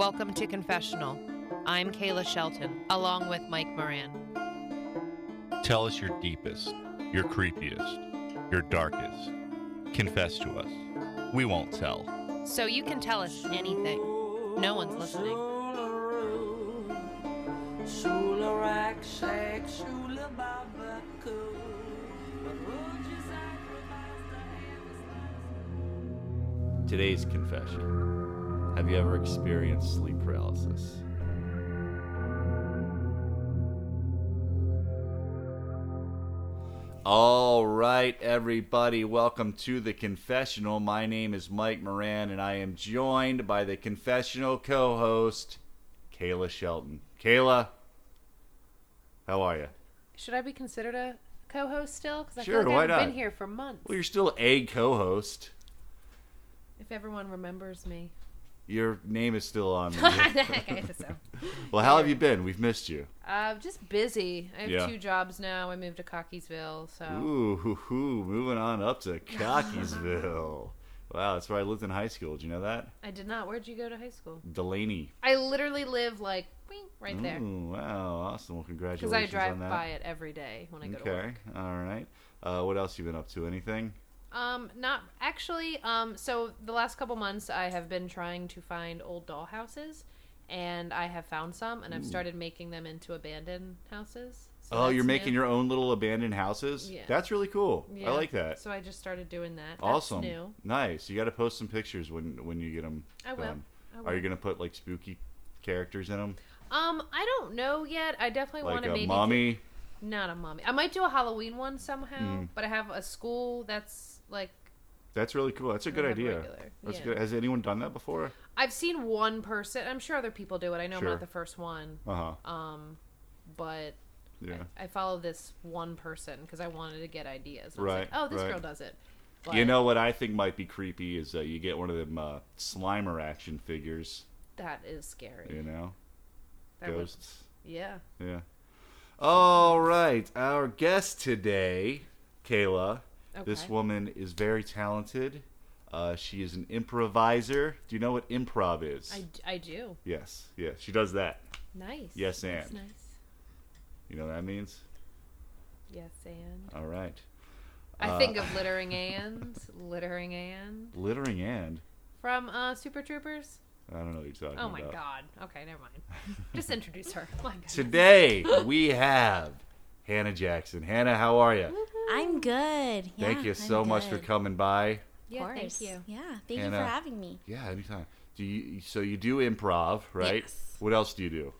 Welcome to Confessional. I'm Kayla Shelton, along with Mike Moran. Tell us your deepest, your creepiest, your darkest. Confess to us. We won't tell. So you can tell us anything. No one's listening. Today's confession. Have you ever experienced sleep paralysis? All right, everybody, welcome to the confessional. My name is Mike Moran, and I am joined by the confessional co host, Kayla Shelton. Kayla, how are you? Should I be considered a co-host still? Because I Sure, feel like I haven't not? been here for months. Well, you're still a co host. If everyone remembers me. Your name is still on. okay, so. well, how have you been? We've missed you. Uh, just busy. I have Yeah. two jobs now. I moved to Cockeysville, so Ooh, hoo, hoo, moving on up to Cockeysville. wow, that's where I lived in high school. Did you know that? I did not. Where'd you go to high school? Dulaney. I literally live like right there. Ooh, wow, awesome. Well, congratulations. Because I drive by it every day when I go to work. okay, all right. Uh, what else you been up to? Anything? Um, not actually. Um, so the last couple months, I have been trying to find old doll houses, and I have found some, and I've started making them into abandoned houses. So oh, you're making new. your own little abandoned houses? Yeah. That's really cool. Yeah. I like that. So I just started doing that. That's awesome. New. Nice. You got to post some pictures when when you get them I will. done. I Are you gonna put like spooky characters in them? Um, I don't know yet. I definitely Like want to a maybe mommy? do- not a mommy. I might do a Halloween one somehow, Mm. but I have a school that's like That's really cool. That's a good idea. regular. That's Yeah. good. Has anyone done that before? I've seen one person. I'm sure other people do it. I know Sure. I'm not the first one. Uh huh. Um, but Yeah. I, I follow this one person because I wanted to get ideas. And I was Right, like, oh, this right. girl does it. But You know what I think might be creepy is uh, you get one of them uh, Slimer action figures. that is scary. You know, That would- ghosts. yeah. Yeah. All right, our guest today, Kayla. This woman is very talented. Uh, she is an improviser. Do you know what improv is? I, I do. Yes, yes, she does that. Nice. Yes, and. That's nice. You know what that means? Yes, and. All right. I Uh, think of littering and littering and Littering and from uh, Super Troopers. I don't know what you're talking about. Oh about. my god. Okay, never mind. Just introduce her. My God. Today we have Hannah Jackson. Hannah, how are you? I'm good. Yeah, Thank you I'm so much for good. coming by. Of Yeah, thank you. Yeah, thank you Hannah. for having me. Yeah, anytime. Do you? So you do improv, right? Yes. What else do you do?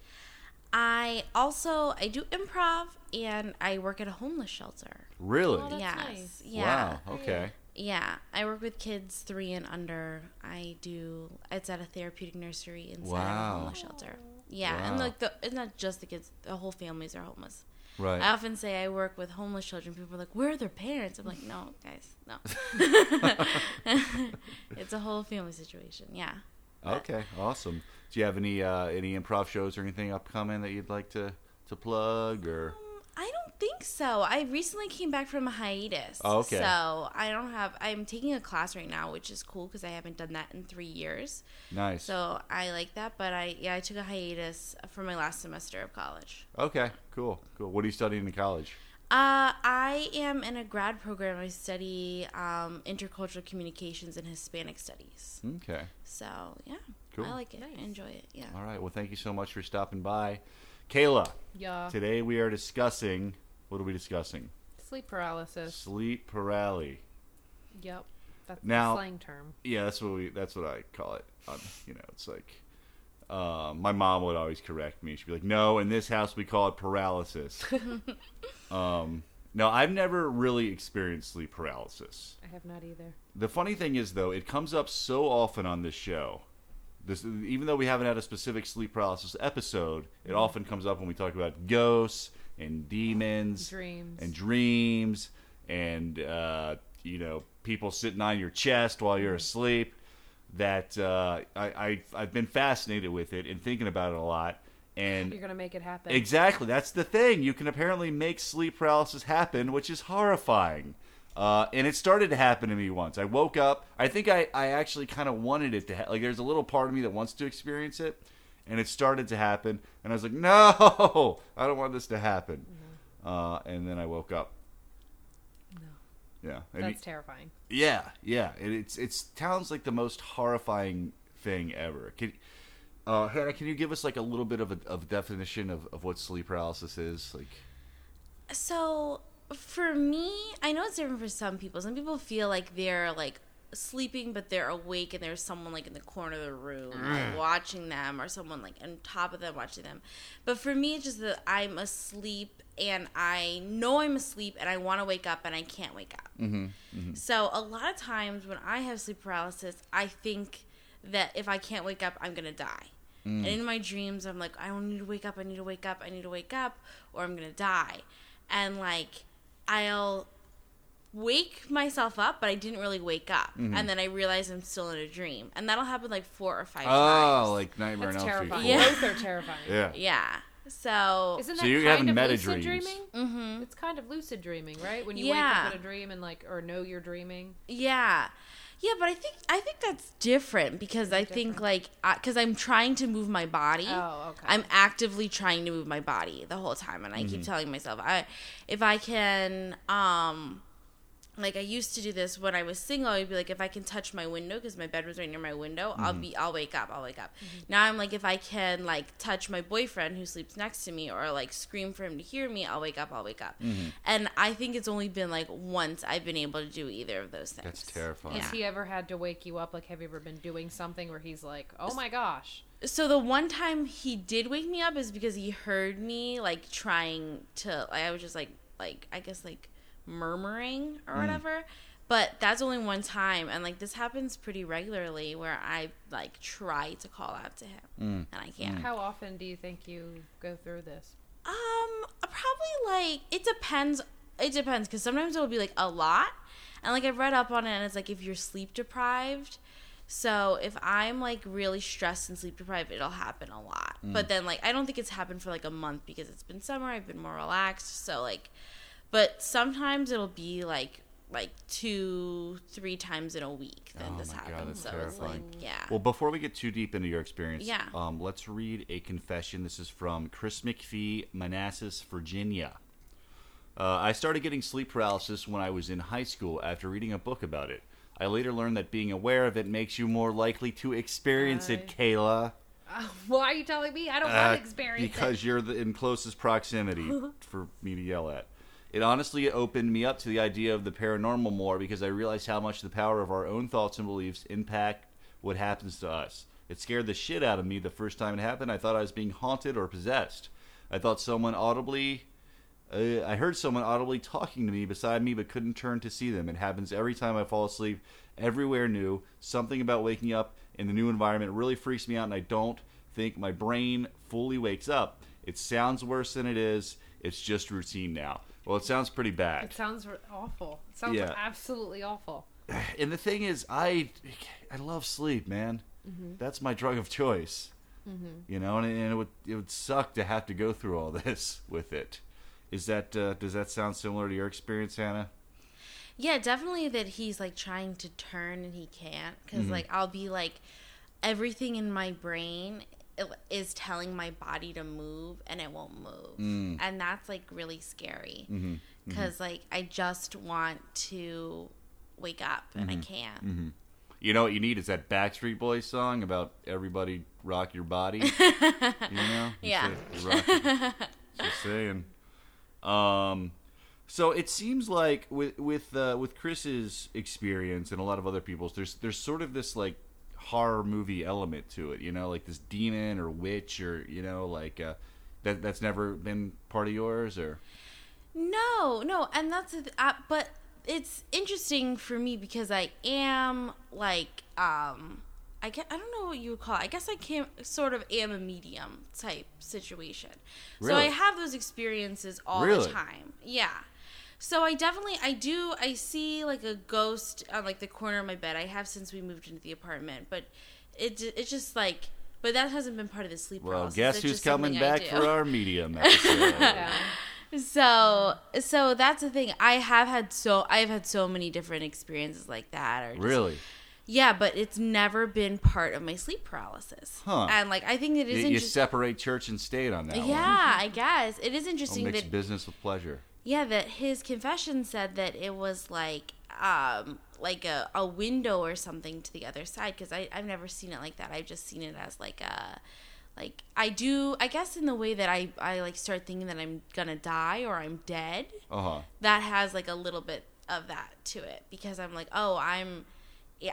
I also I do improv and I work at a homeless shelter. Really? Oh, that's yes. nice. Yeah. Wow. Okay. Yeah, I work with kids 3 and under. I do it's at a therapeutic nursery inside of Wow. a homeless shelter. Yeah, and Wow. like the it's not just the kids, the whole families are homeless. Right. I often say I work with homeless children. People are like, "Where are their parents?" I'm like, "No, guys, no." it's a whole family situation. Yeah. okay. Awesome. Do you have any uh, any improv shows or anything upcoming that you'd like to to plug or? I think so. I recently came back from a hiatus. Oh, okay. So I don't have. I'm taking a class right now, which is cool because I haven't done that in three years. Nice. So I like that. But I yeah, I took a hiatus for my last semester of college. okay. Cool. Cool. What are you studying in college? Uh, I am in a grad program. I study um, intercultural communications and Hispanic studies. Okay. So yeah, Cool. I like it. Nice. I enjoy it. Yeah. All right. Well, thank you so much for stopping by, Kayla. Yeah. Today we are discussing. What are we discussing? Sleep paralysis. Sleep paralysis. Yep. That's Now- the slang term. Yeah, that's what we. That's what I call it. Um, you know, it's like. Um, my mom would always correct me. She'd be like, "No, in this house we call it paralysis." um, no, I've never really experienced sleep paralysis. I have not either. The funny thing is, though, it comes up so often on this show. This, even though we haven't had a specific sleep paralysis episode, it often comes up when we talk about ghosts and demons Dreams. and dreams and uh, you know people sitting on your chest while you're asleep. That uh, I, I I've been fascinated with it and thinking about it a lot. And You're gonna make it happen. exactly that's the thing. You can apparently make sleep paralysis happen, which is horrifying. Uh, and it started to happen to me once. I woke up. I think I, I actually kind of wanted it to ha- like. There's a little part of me that wants to experience it, and it started to happen. And I was like, no, I don't want this to happen. Uh, and then I woke up. No. Yeah. And That's it- terrifying. yeah, yeah. It, it's it sounds like the most horrifying thing ever. Can, uh, Hannah, can you give us like a little bit of a of definition of, of what sleep paralysis is? Like, So for me, I know it's different for some people. Some people feel like they're like sleeping, but they're awake, and there's someone like in the corner of the room like, mm. watching them, or someone like on top of them watching them. But for me, it's just that I'm asleep, and I know I'm asleep, and I want to wake up, and I can't wake up. Mm-hmm, mm-hmm. So a lot of times when I have sleep paralysis, I think that if I can't wake up, I'm gonna die. Mm. And in my dreams, I'm like, I don't need to wake up. I need to wake up. I need to wake up, or I'm gonna die. And like, I'll wake myself up, but I didn't really wake up, and then I realize I'm still in a dream, and that'll happen like four or five times. oh, like Nightmare That's on Elm Street. terrifying. Yeah. Both are terrifying. Yeah. yeah. So Isn't that So you're kind having of meta lucid dreams. dreaming? hmm It's kind of lucid dreaming, right? When you Yeah. wake up in a dream and like, or know you're dreaming. Yeah. Yeah, but I think I think that's different because I think like because I'm trying to move my body. Oh, okay. I'm actively trying to move my body the whole time, and I Mm-hmm. keep telling myself, I if I can, um, like I used to do this when I was single. I'd be like, if I can touch my window because my bed was right near my window, I'll Mm-hmm. be, I'll wake up, I'll wake up. Now I'm like, if I can like touch my boyfriend who sleeps next to me, or like scream for him to hear me, I'll wake up, I'll wake up. Mm-hmm. And I think it's only been like once I've been able to do either of those things. That's terrifying. Yeah. Has he ever had to wake you up? Like, have you ever been doing something where he's like, "Oh my gosh"? so the one time he did wake me up is because he heard me like trying to like, i was just like like i guess like murmuring or mm. whatever but that's only one time and like this happens pretty regularly where i like try to call out to him mm. and i can't. Mm. How often do you think you go through this? um probably like it depends it depends because sometimes it'll be like a lot and like i've read up on it and it's like if you're sleep deprived so if i'm like really stressed and sleep deprived it'll happen a lot but then like i don't think it's happened for like a month because it's been summer i've been more relaxed so like but sometimes it'll be like like two three times in a week that Oh this my God, happens that's so it's like terrifying. yeah Well, before we get too deep into your experience, Yeah. um, let's read a confession. This is from Chris McPhee, Manassas, Virginia. Uh, I started getting sleep paralysis when I was in high school after reading a book about it. I later learned that being aware of it makes you more likely to experience it, Kayla. Uh, why are you telling me? I don't Uh, have experience. it. because you're the, in closest proximity for me to yell at. It honestly opened me up to the idea of the paranormal more because I realized how much the power of our own thoughts and beliefs impact what happens to us. It scared the shit out of me the first time it happened. I thought I was being haunted or possessed. I thought someone audibly. Uh, I heard someone audibly talking to me beside me, but couldn't turn to see them. It happens every time I fall asleep, everywhere new. Something about waking up in the new environment really freaks me out, and I don't think my brain fully wakes up. It sounds worse than it is. It's just routine now. Well, it sounds pretty bad. it sounds awful. It sounds Yeah. absolutely awful. And the thing is, I I love sleep, man. That's my drug of choice. You know, and, and it would it would suck to have to go through all this with it. Is that uh, does that sound similar to your experience, Hannah? Yeah, definitely that he's like trying to turn and he can't because Mm-hmm. like I'll be like everything in my brain i- is telling my body to move and it won't move, Mm. and that's like really scary Mm-hmm. because like I just want to wake up and I Mm-hmm. can't. You know what you need is that Backstreet Boys song about everybody rock your body. you know? Yeah. your- Just saying. Um, so it seems like with with uh, with Chris's experience and a lot of other people's, there's there's sort of this like horror movie element to it. You know, like this demon or witch or you know like uh, that that's never been part of yours or. No, no, and that's th- uh, but it's interesting for me because I am like um I get I don't know what you would call it. I guess I can sort of am a medium type situation. So I have those experiences all Really? the time. Yeah. So I definitely I do I see like a ghost on like the corner of my bed. I have since we moved into the apartment, but it it's just like but that hasn't been part of the sleep Well, paralysis. guess It's who's coming back for our medium episode? Yeah. so so that's the thing. I have had so I've had so many different experiences like that. Or just, Really? Yeah, but it's never been part of my sleep paralysis. Huh. And like I think it is. You, you separate church and state on that one. Yeah, I guess it is interesting mix that business with pleasure. Yeah that his confession said that it was like um like a, a window or something to the other side because I've never seen it like that. I've just seen it as like a like I do I guess in the way that I I like start thinking that I'm gonna die or I'm dead. Uh huh. That has like a little bit of that to it because I'm like oh I'm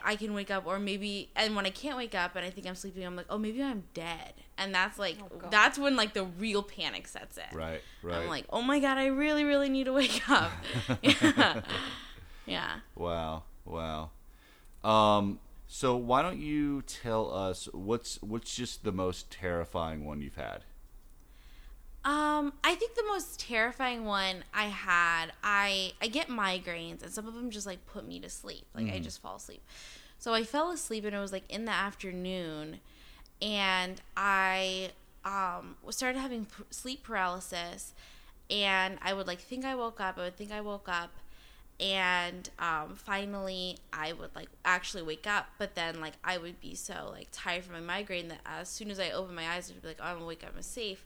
I can wake up or maybe and when I can't wake up and I think I'm sleeping I'm like oh maybe I'm dead and that's like Oh, that's when like the real panic sets in. Right. Right. I'm like, oh my god, I really, really need to wake up. yeah. yeah. Wow. Wow. Um. So why don't you tell us what's what's just the most terrifying one you've had? Um, I think the most terrifying one I had, I I get migraines, and some of them just like put me to sleep. Like I just fall asleep. So I fell asleep, and it was like in the afternoon, and I um started having p- sleep paralysis, and I would like think I woke up. I would think I woke up, and um, finally I would like actually wake up. But then like I would be so like tired from my migraine that as soon as I open my eyes, I'd be like, oh, I'm awake, I'm safe.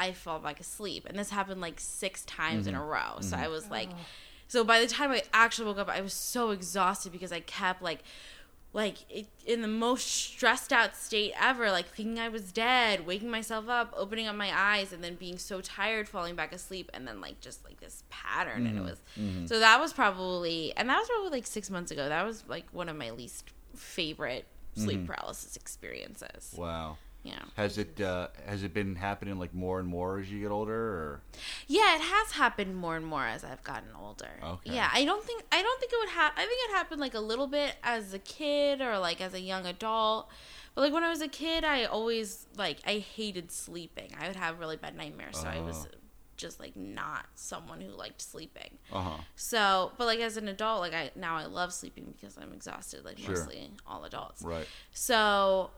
I fall back asleep, and this happened like six times in a mm-hmm. row. So mm-hmm. I was like, oh. so by the time I actually woke up, I was so exhausted because I kept like like it, in the most stressed out state ever like thinking i was dead waking myself up opening up my eyes and then being so tired falling back asleep and then like just like this pattern. And it mm-hmm. was so that was probably and that was probably like six months ago. That was like one of my least favorite sleep paralysis experiences. Wow. Yeah Has it uh, has it been happening like more and more as you get older, or yeah it has happened more and more as i've gotten older Okay. yeah i don't think i don't think it would have i think it happened like a little bit as a kid or like as a young adult but like when i was a kid i always like i hated sleeping i would have really bad nightmares so i was Oh. just like not someone who liked sleeping uh huh? so but like as an adult like i now i love sleeping because i'm exhausted like Sure. mostly all adults Right. so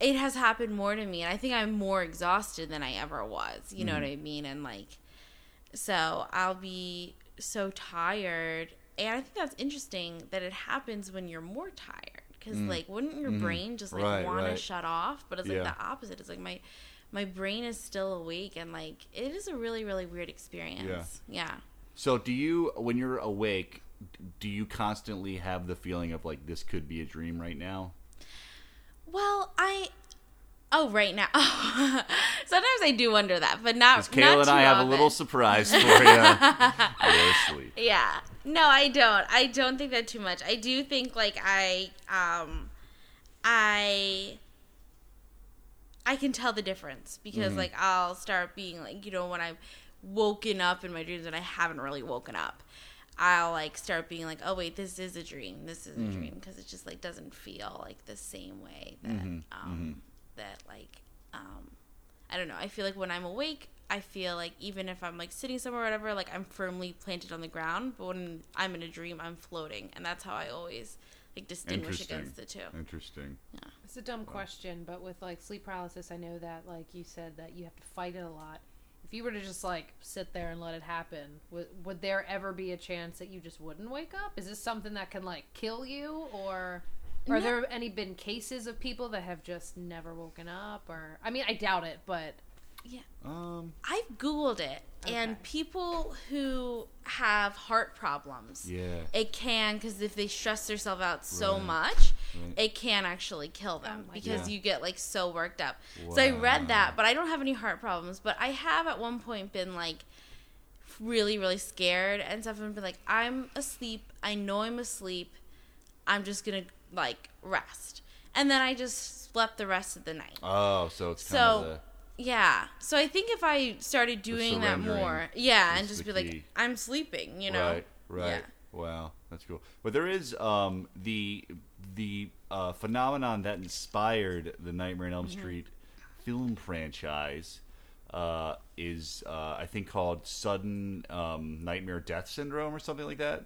it has happened more to me, and I think I'm more exhausted than I ever was. You know Mm-hmm. what I mean? And like, so I'll be so tired, and I think that's interesting that it happens when you're more tired. Because like, wouldn't your brain just like Mm. Mm-hmm. Right, want to shut off? But it's like Yeah. the opposite. It's like my my brain is still awake, and like it is a really really weird experience. Yeah. yeah. So do you, when you're awake, do you constantly have the feeling of like this could be a dream right now? Well, I. Oh, right now. Sometimes I do wonder that, but not. Because not Kayla and too I have often. a little surprise for you. you're asleep. Yeah. No, I don't. I don't think that too much. I do think like I um I I can tell the difference because Mm-hmm. like I'll start being like, you know, when I've woken up in my dreams and I haven't really woken up. I'll like start being like, oh wait, this is a dream. This is a Mm-hmm. dream because it just like doesn't feel like the same way that Mm-hmm. um that like um I don't know. I feel like when I'm awake, I feel like even if I'm like sitting somewhere or whatever, like I'm firmly planted on the ground. But when I'm in a dream, I'm floating, and that's how I always like distinguish against the two. Interesting. Yeah, it's a dumb question, but with like sleep paralysis, I know that like you said that you have to fight it a lot. If you were to just like sit there and let it happen, would would there ever be a chance that you just wouldn't wake up? Is this something that can like kill you, or are No. there any been cases of people that have just never woken up? Or I mean, I doubt it, but Um. I've googled it, Okay. and people who have heart problems, Yeah. it can because if they stress themselves out so Right. much, Right. it can actually kill them Oh because God. you get like so worked up. So I read that, but I don't have any heart problems. But I have at one point been like really, really scared and stuff, and been like, I'm asleep. I know I'm asleep. I'm just gonna like rest, and then I just slept the rest of the night. Oh, so it's kind So- of the Yeah. So I think if I started doing that more, yeah, and just be key. like, I'm sleeping, you know? Right, right. Yeah. Wow, that's cool. But there is um, the the uh, phenomenon that inspired the Nightmare on Elm Mm-hmm. Street film franchise uh, is uh, I think called sudden um, nightmare death syndrome or something like that,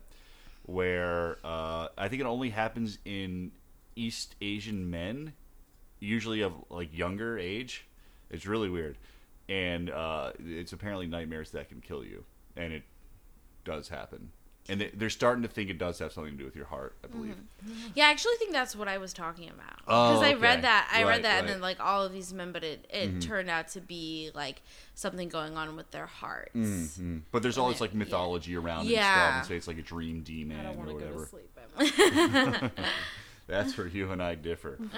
where uh, I think it only happens in East Asian men, usually of like younger age. It's really weird, and uh, it's apparently nightmares that can kill you. and it does happen. And they, they're starting to think it does have something to do with your heart, I believe. Yeah, I actually think that's what I was talking about. Oh, Because I read that. I Right, read that, and then like all of these men, but it it turned out to be like something going on with their hearts. Mhm. But there's all this like Yeah. mythology around it and Yeah. stuff, and say it's like a dream demon I don't or to go whatever. to sleep. That's where you and I differ.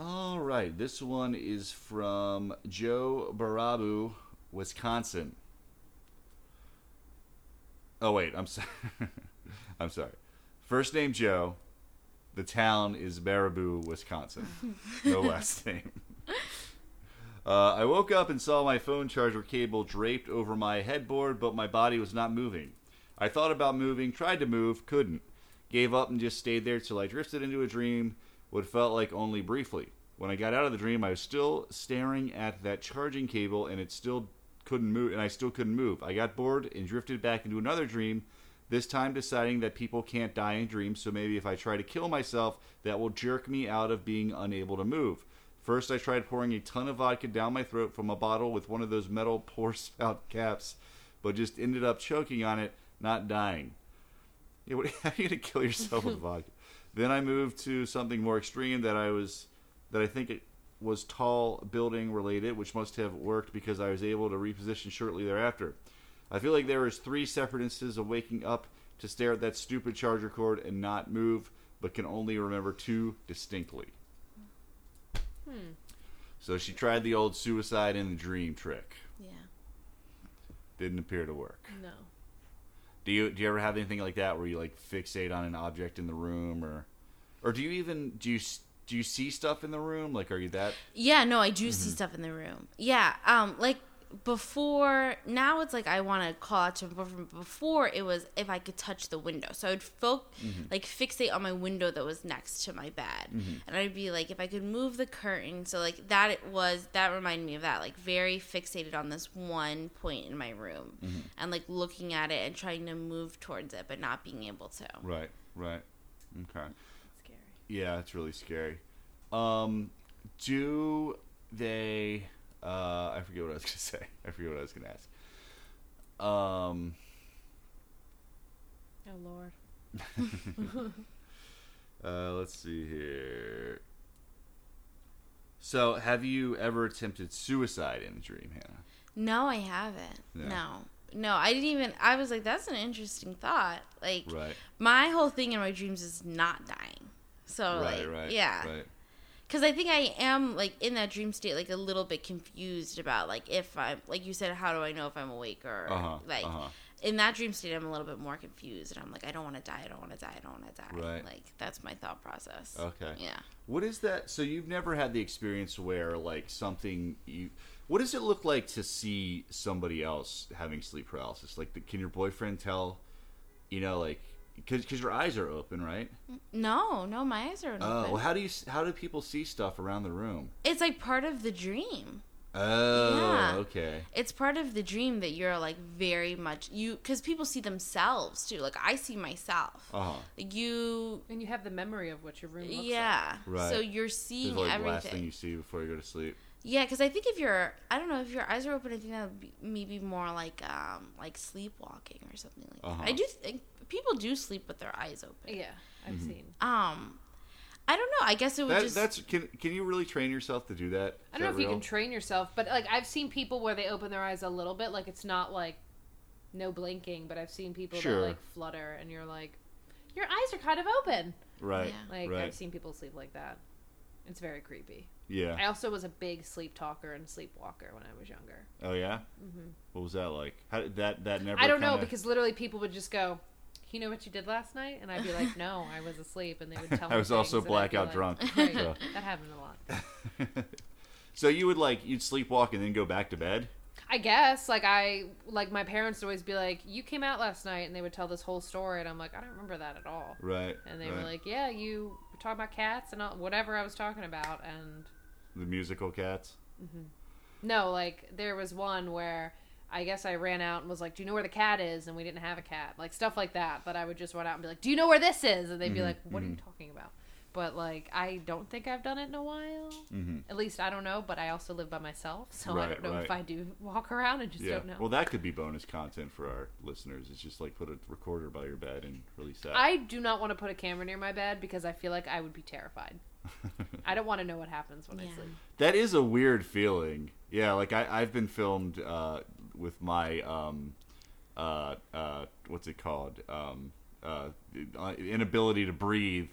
All right, this one is from Joe Baraboo, Wisconsin. Oh wait, I'm sorry. I'm sorry. First name Joe. The town is Baraboo, Wisconsin. No last name. Uh, I woke up and saw my phone charger cable draped over my headboard, but my body was not moving. I thought about moving, tried to move, couldn't. Gave up and just stayed there till I drifted into a dream, what felt like only briefly. When I got out of the dream, I was still staring at that charging cable, and it still couldn't move, and I still couldn't move. I got bored and drifted back into another dream. This time, deciding that people can't die in dreams, so maybe if I try to kill myself, that will jerk me out of being unable to move. First, I tried pouring a ton of vodka down my throat from a bottle with one of those metal pour spout caps, but just ended up choking on it, not dying. Yeah, what, how are you gonna kill yourself with vodka? Then I moved to something more extreme that I was, that I think it was tall building related, which must have worked because I was able to reposition shortly thereafter. I feel like there was three separate instances of waking up to stare at that stupid charger cord and not move, but can only remember two distinctly. Hmm. So she tried the old suicide in the dream trick. Yeah. Didn't appear to work. No. Do you do you ever have anything like that where you like fixate on an object in the room or or do you even do you do you see stuff in the room? Like are you that Yeah, no, I do Mm-hmm. see stuff in the room. Yeah, um, like before. Now it's like I want to call out to him. but from Before it was if I could touch the window, so I'd fo- Mm-hmm. like fixate on my window that was next to my bed, and I'd be like, if I could move the curtain, so like that it was that reminded me of that, like very fixated on this one point in my room, Mm-hmm. and like looking at it and trying to move towards it, but not being able to. right? Right. Okay. Scary. Yeah, it's really scary. Um, do they? Uh, I forget what I was gonna say. I forget what I was gonna ask. Um, Oh Lord. uh, let's see here. So, have you ever attempted suicide in a dream, Hannah? No, I haven't. Yeah. No. No, I didn't even I was like that's an interesting thought. Like Right. my whole thing in my dreams is not dying. So right. like right. yeah. Right. Cuz I think I am like in that dream state like a little bit confused about like if I'm like you said how do I know if I'm awake or Uh huh. like uh huh. in that dream state I'm a little bit more confused and I'm like I don't want to die, I don't want to die, I don't want to die. Right. Like that's my thought process. Okay. Yeah. What is that? So you've never had the experience where like something you. What does it look like to see somebody else having sleep paralysis? Like, the, can your boyfriend tell? You know, like because your eyes are open, right? No, no, my eyes are open. Oh, well, how do you how do people see stuff around the room? It's like part of the dream. Oh, Yeah. okay. it's part of the dream that you're like very much you because people see themselves too like i see myself Uh huh. like you And you have the memory of what your room looks yeah Right. so you're seeing like the last thing you see before you go to sleep. yeah because i think if you're i don't know if your eyes are open i think that would be maybe more like um like sleepwalking or something like Uh-huh. that i do think people do sleep with their eyes open Yeah, I've Mm-hmm. seen. um i don't know i guess it would That, just That's can can you really train yourself to do that? I don't know that if you can train yourself, but like I've seen people where they open their eyes a little bit, like it's not like no blinking, but I've seen people Sure. that like flutter, and you're like, your eyes are kind of open. Right. Yeah. Like Right. I've seen people sleep like that. It's very creepy. Yeah. I also was a big sleep talker and sleepwalker when I was younger. Oh yeah. Mm-hmm. What was that like? How did that that never? I don't know kinda- because literally people would just go, "You know what you did last night?" And I'd be like, "No, I was asleep." And they would tell me. I was also things, and I'd be blackout drunk, so. That happened a lot. so you would like you'd sleepwalk and then go back to bed. I guess like I like my parents would always be like, "You came out last night," and they would tell this whole story, and I'm like, "I don't remember that at all." Right. And they right. were like, "Yeah, you were talking about cats and all, whatever I was talking about," and the musical cats. Mm-hmm. no, like there was one where. I guess I ran out and was like, "Do you know where the cat is?" And we didn't have a cat, like stuff like that. But I would just run out and be like, "Do you know where this is?" And they'd be Mhm, like, "What are you mhm. talking about?" but like I don't think I've done it in a while. Mm-hmm. At least I don't know, but I also live by myself, so I don't know if. I do walk around. and just Yeah. don't know. Well, that could be bonus content for our listeners. It's just like put a recorder by your bed and release that. I do not want to put a camera near my bed because I feel like I would be terrified. I don't want to know what happens when I sleep. That is a weird feeling. Yeah, like I, I've been filmed uh, with my um, uh, uh, what's it called? Um, uh, inability to breathe.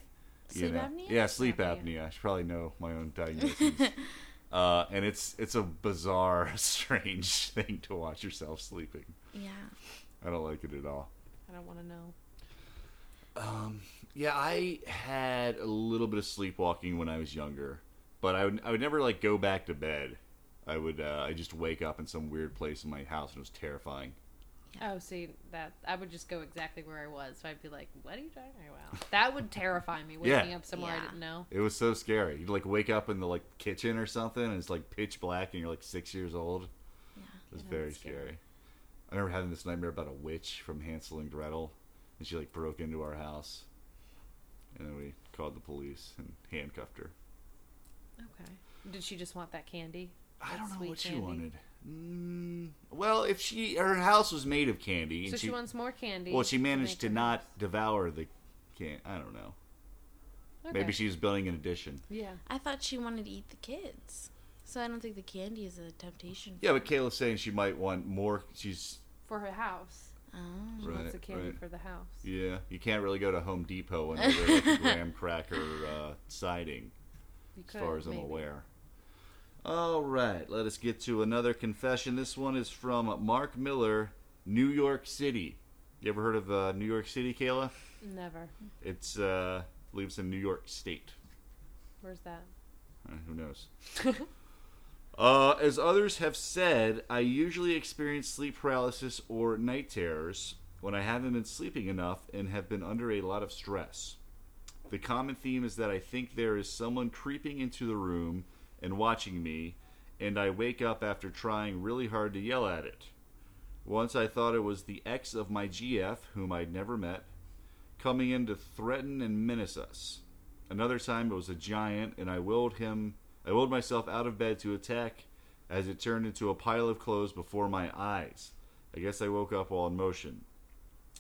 you Sleep know? apnea? Yeah, sleep Apnea. apnea. I should probably know my own diagnosis. uh, and it's it's a bizarre, strange thing to watch yourself sleeping. Yeah. I don't like it at all. I don't want to know. Um, yeah, I had a little bit of sleepwalking when I was younger, but I would I would never like go back to bed. I would uh, I just wake up in some weird place in my house and it was terrifying. Oh, see that I would just go exactly where I was. So I'd be like, "What are you talking about?" That would terrify me. Waking Yeah. up somewhere Yeah. I didn't know. It was so scary. You'd like wake up in the like kitchen or something and it's like pitch black and you're like six years old. Yeah. It was Yeah, very scary. scary. I remember having this nightmare about a witch from Hansel and Gretel, and she like broke into our house, and then we called the police and handcuffed her. Okay. Did she just want that candy? I don't know sweet what she wanted. Mm, well, if she her house was made of candy, and So she, she wants more candy. well, she managed make to not house. devour the can. I don't know. Okay. Maybe she was building an addition. Yeah. I thought she wanted to eat the kids. So I don't think the candy is a temptation. Yeah, but Kayla's saying she might want more. She's For her house. Oh. She Right, wants the candy right. for the house. yeah. You can't really go to Home Depot and order like a graham cracker uh, siding, You as far as I'm aware. All right, let us get to another confession. This one is from Mark Miller, New York City. You ever heard of uh, New York City, Kayla? Never. It's uh, I believe it's in New York State. Where's that? Uh, who knows? uh, as others have said, I usually experience sleep paralysis or night terrors when I haven't been sleeping enough and have been under a lot of stress. The common theme is that I think there is someone creeping into the room and watching me, and I wake up after trying really hard to yell at it. Once I thought it was the ex of my GF, whom I'd never met, coming in to threaten and menace us. Another time it was a giant, and I willed him. I willed myself out of bed to attack, as it turned into a pile of clothes before my eyes. I guess I woke up while in motion.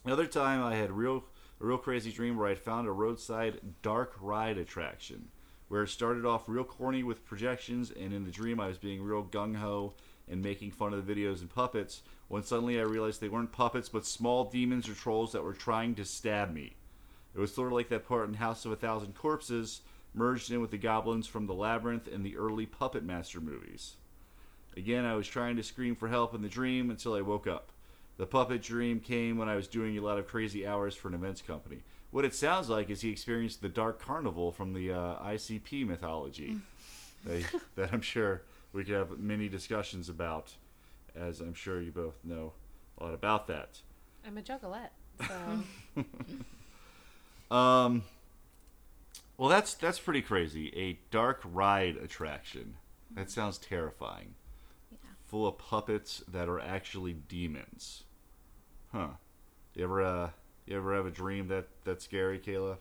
Another time I had real a real crazy dream where I found a roadside dark ride attraction, where it started off real corny with projections, and in the dream I was being real gung ho and making fun of the videos and puppets. When suddenly I realized they weren't puppets but small demons or trolls that were trying to stab me. It was sort of like that part in House of a Thousand Corpses, merged in with the goblins from the Labyrinth and the early Puppet Master movies. Again, I was trying to scream for help in the dream until I woke up. The puppet dream came when I was doing a lot of crazy hours for an events company. What it sounds like is he experienced the Dark Carnival from the uh, ICP mythology, that, that I'm sure we could have many discussions about, as I'm sure you both know a lot about that. I'm a juggalette. So Um, well, that's that's pretty crazy. A dark ride attraction. That sounds terrifying. Yeah. Full of puppets that are actually demons. Huh. You ever uh, you ever have a dream that that's scary, Kayla?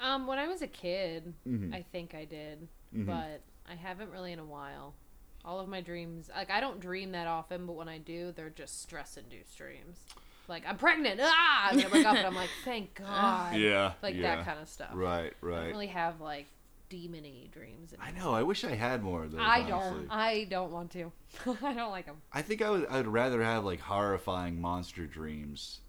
um when I was a kid, Mhm. I think I did. Mhm. But I haven't really in a while. All of my dreams like I don't dream that often, but when I do, they're just stress induced dreams. Like I'm pregnant, ah! And I wake up and I'm like, thank God. Yeah, Like yeah. that kind of stuff. Right, right. I don't really have like demony dreams. I know. I wish I had more of those. I honestly. don't. I don't want to. I don't like them. I think I would. I'd rather have like horrifying monster dreams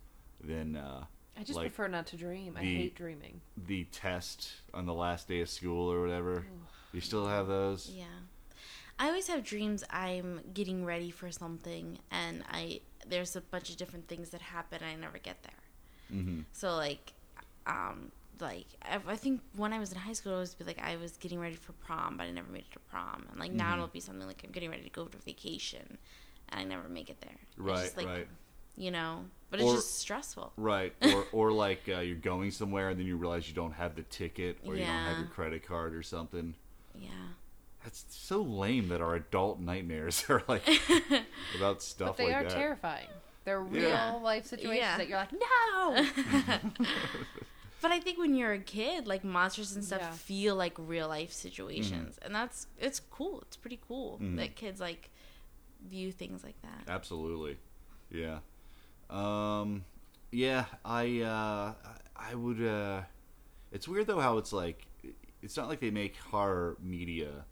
than uh, I just Like, prefer not to dream. I the- hate dreaming. the test on the last day of school or whatever. You still have those? Yeah. I always have dreams I'm getting ready for something and I there's a bunch of different things that happen and I never get there. Mm-hmm. So like um like I, I think when I was in high school it was be like I was getting ready for prom but I never made it to prom. And like now Mhm. it'll be something like I'm getting ready to go to vacation and I never make it there. It's Right, just like, right. You know, but it's Or- just stressful. Right, or or like uh, you're going somewhere and then you realize you don't have the ticket or you don't have your credit card or something. Yeah. That's so lame that our adult nightmares are like about stuff But they like are that. terrifying. They're real Yeah. life situations Yeah. that you're like, no. But I think when you're a kid, like monsters and stuff Yeah. feel like real life situations, and that's it's cool. It's pretty cool Mhm. that kids like view things like that. Absolutely. Yeah. Um yeah, I uh I would uh it's weird though how it's like it's not like they make horror media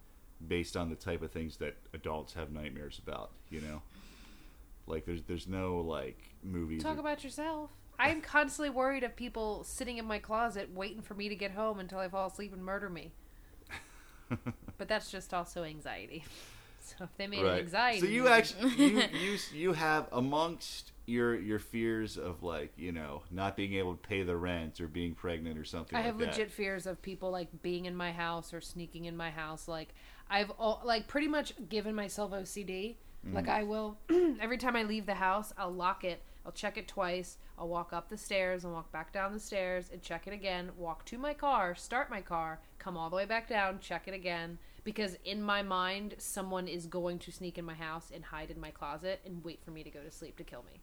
based on the type of things that adults have nightmares about, you know? Like there's there's no like movies Talk or- about yourself. I'm constantly worried of people sitting in my closet waiting for me to get home until I fall asleep and murder me. But that's just also anxiety. So if they made an anxiety, So you actually you you you have amongst your your fears of like you know not being able to pay the rent or being pregnant or something. I like have that. legit fears of people like being in my house or sneaking in my house. Like I've all, like pretty much given myself OCD. Mm. Like I will every time I leave the house, I'll lock it. I'll check it twice. I'll walk up the stairs and walk back down the stairs and check it again. Walk to my car, start my car, come all the way back down, check it again. Because in my mind, someone is going to sneak in my house and hide in my closet and wait for me to go to sleep to kill me.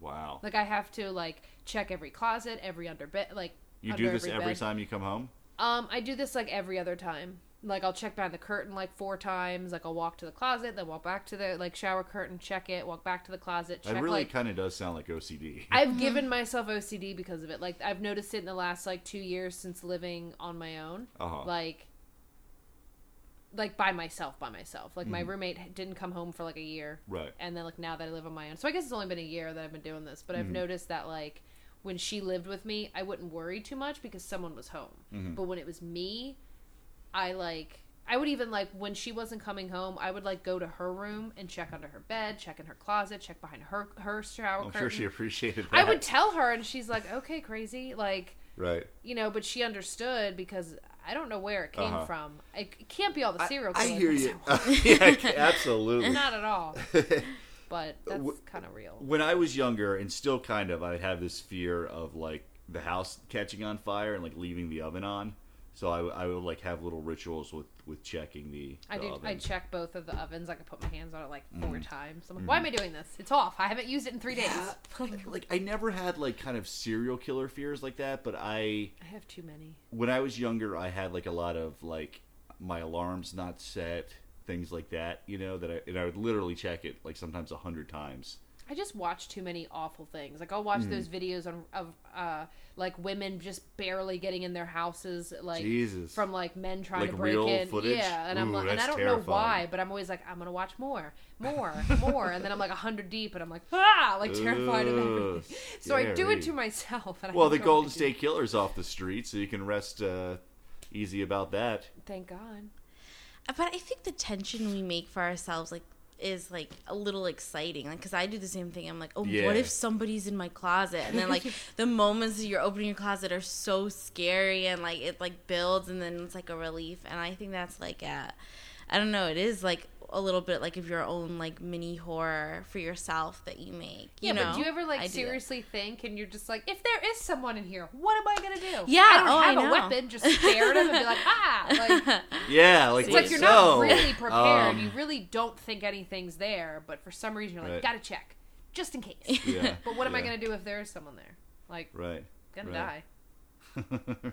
Wow. Like I have to like check every closet, every under bed, like You do this every bed. time you come home. Um, I do this like every other time. Like I'll check behind the curtain like four times. Like I'll walk to the closet, then walk back to the like shower curtain, check it, walk back to the closet, check It really like kind of does sound like OCD. I've given myself OCD because of it. Like I've noticed it in the last like two years since living on my own. Uh-huh. Like like by myself, by myself. Like Mm-hmm. my roommate didn't come home for like a year. Right. And then like now that I live on my own. So I guess it's only been a year that I've been doing this, but Mm-hmm. I've noticed that like when she lived with me, I wouldn't worry too much because someone was home. Mm-hmm. But when it was me, I like I would even like when she wasn't coming home, I would like go to her room and check under her bed, check in her closet, check behind her her shower I'm curtain. sure she appreciated that. I would tell her and she's like, "Okay, crazy." Like, right. you know, but she understood because I don't know where it came Uh-huh. from. It, it can't be all the serial I, I killers. hear you. yeah, absolutely. Not at all. But that's kind of real. when I was younger, and still kind of, I'd have this fear of like the house catching on fire and like leaving the oven on. So I, I would like have little rituals with with checking the. I the do. oven. I check both of the ovens. I could put my hands on it like four mm-hmm. times. I'm like, mm-hmm. why am I doing this? It's off. I haven't used it in three days. like, like I never had like kind of serial killer fears like that, but I I have too many. when I was younger, I had like a lot of like my alarms not set, things like that. You know that I and I would literally check it like sometimes a hundred times. I just watch too many awful things. Like I'll watch Mm. those videos on of uh like women just barely getting in their houses, like Jesus. from like men trying Like to break real in. footage? Yeah, and I'm like, and I don't know why, but I'm always like, I'm gonna watch more, more, more, and then I'm like a hundred deep, and I'm like, ah, like terrified of everything. So I do it to myself. And I Well, the Golden it. State Killer's off the street, so you can rest uh, easy about that. Thank God. But I think the tension we make for ourselves, like, is like a little exciting. Like, because I do the same thing. I'm like, oh, Yeah. what if somebody's in my closet? And then like the moments that you're opening your closet are so scary, and like it like builds, and then it's like a relief. And I think that's like, a, i don't know, it is like a little bit like of your own like mini horror for yourself that you make. You Yeah, know? but do you ever like I seriously think, and you're just like, if there is someone in here, what am I gonna do? Yeah, I don't oh, I have a weapon. Just stare at him and be like, ah, like. Yeah, like It's like you're so, not really prepared. um, you really don't think anything's there, but for some reason you're like, Right. gotta check, just in case. yeah, But what am I gonna do if there is someone there? Like, Right. gonna right. die.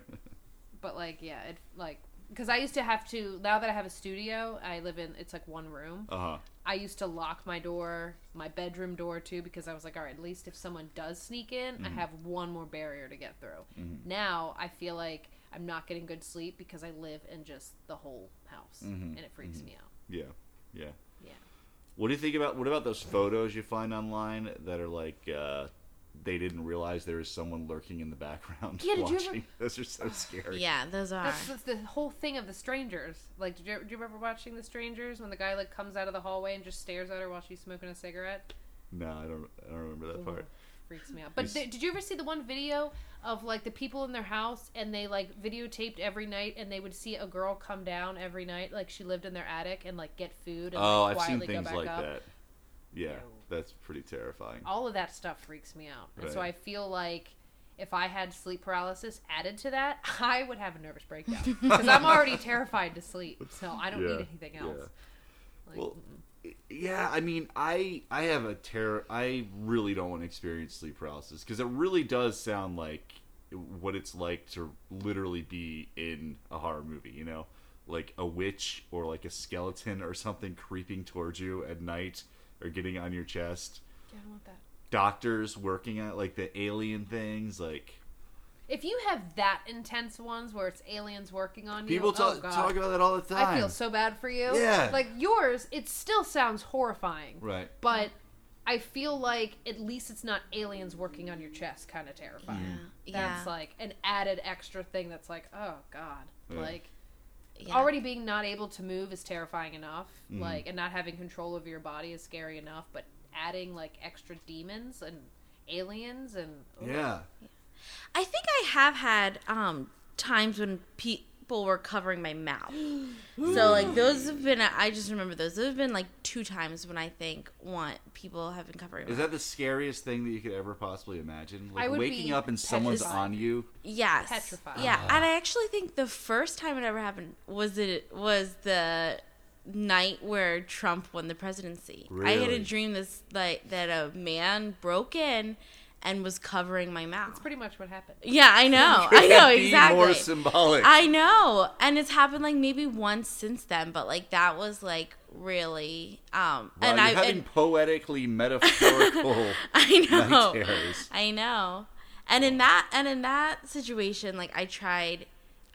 But like, yeah, it like because I used to have to. Now that I have a studio, I live in. It's like one room. uh huh. I used to lock my door, my bedroom door too, because I was like, all right, at least if someone does sneak in, Mm-hmm. I have one more barrier to get through. Now I feel like I'm not getting good sleep because I live in just the whole house, Mhm. and it freaks me out. Yeah, yeah. Yeah. What do you think about what about those photos you find online that are like uh, they didn't realize there was someone lurking in the background Yeah, did you watching? ever- Those are so scary. Yeah, those are. That's, that's the whole thing of the strangers. Like, did you, did you remember watching the strangers when the guy like comes out of the hallway and just stares at her while she's smoking a cigarette? No, I don't. I don't remember that part. Freaks me out. But th- did you ever see the one video of like the people in their house and they like videotaped every night and they would see a girl come down every night like she lived in their attic and like get food and Oh, like, I've seen quietly go things back like up. that. Yeah, Ew. That's pretty terrifying. All of that stuff freaks me out. And so I feel like if I had sleep paralysis added to that, I would have a nervous breakdown because I'm already terrified to sleep. So I don't Yeah, need anything else. yeah. Like, Well, yeah, I mean, I I have a terror. I really don't want to experience sleep paralysis because it really does sound like what it's like to literally be in a horror movie. You know, like a witch or like a skeleton or something creeping towards you at night or getting on your chest. Yeah, I don't want that. Doctors working at like the alien things, like If you have that intense ones where it's aliens working on you, people oh, talk God. talk about that all the time. I feel so bad for you. Yeah. Like yours, it still sounds horrifying. right. But I feel like at least it's not aliens working on your chest kind of terrifying. Yeah. That's like an added extra thing that's like, oh God. Yeah. Like Yeah. already being not able to move is terrifying enough. Mm-hmm. Like and not having control over your body is scary enough, but adding like extra demons and aliens and ugh. Yeah. I think I have had um times when people were covering my mouth. so like those have been I just remember those. Those have been like two times when I think want people have been covering my Is that the scariest thing that you could ever possibly imagine? Like I would waking be up and someone's on you. Yes. Petrified. Yeah, and I actually think the first time it ever happened was it was the night where Trump won the presidency. I had a dream this like that a man broke in and was covering my mouth. That's pretty much what happened. yeah, I know. I know Be more exactly. symbolic. I know. And it's happened like maybe once since then, but like that was like really um Wow, and I having and, poetically metaphorical I know. night terrors. I know. And in that and in that situation, like I tried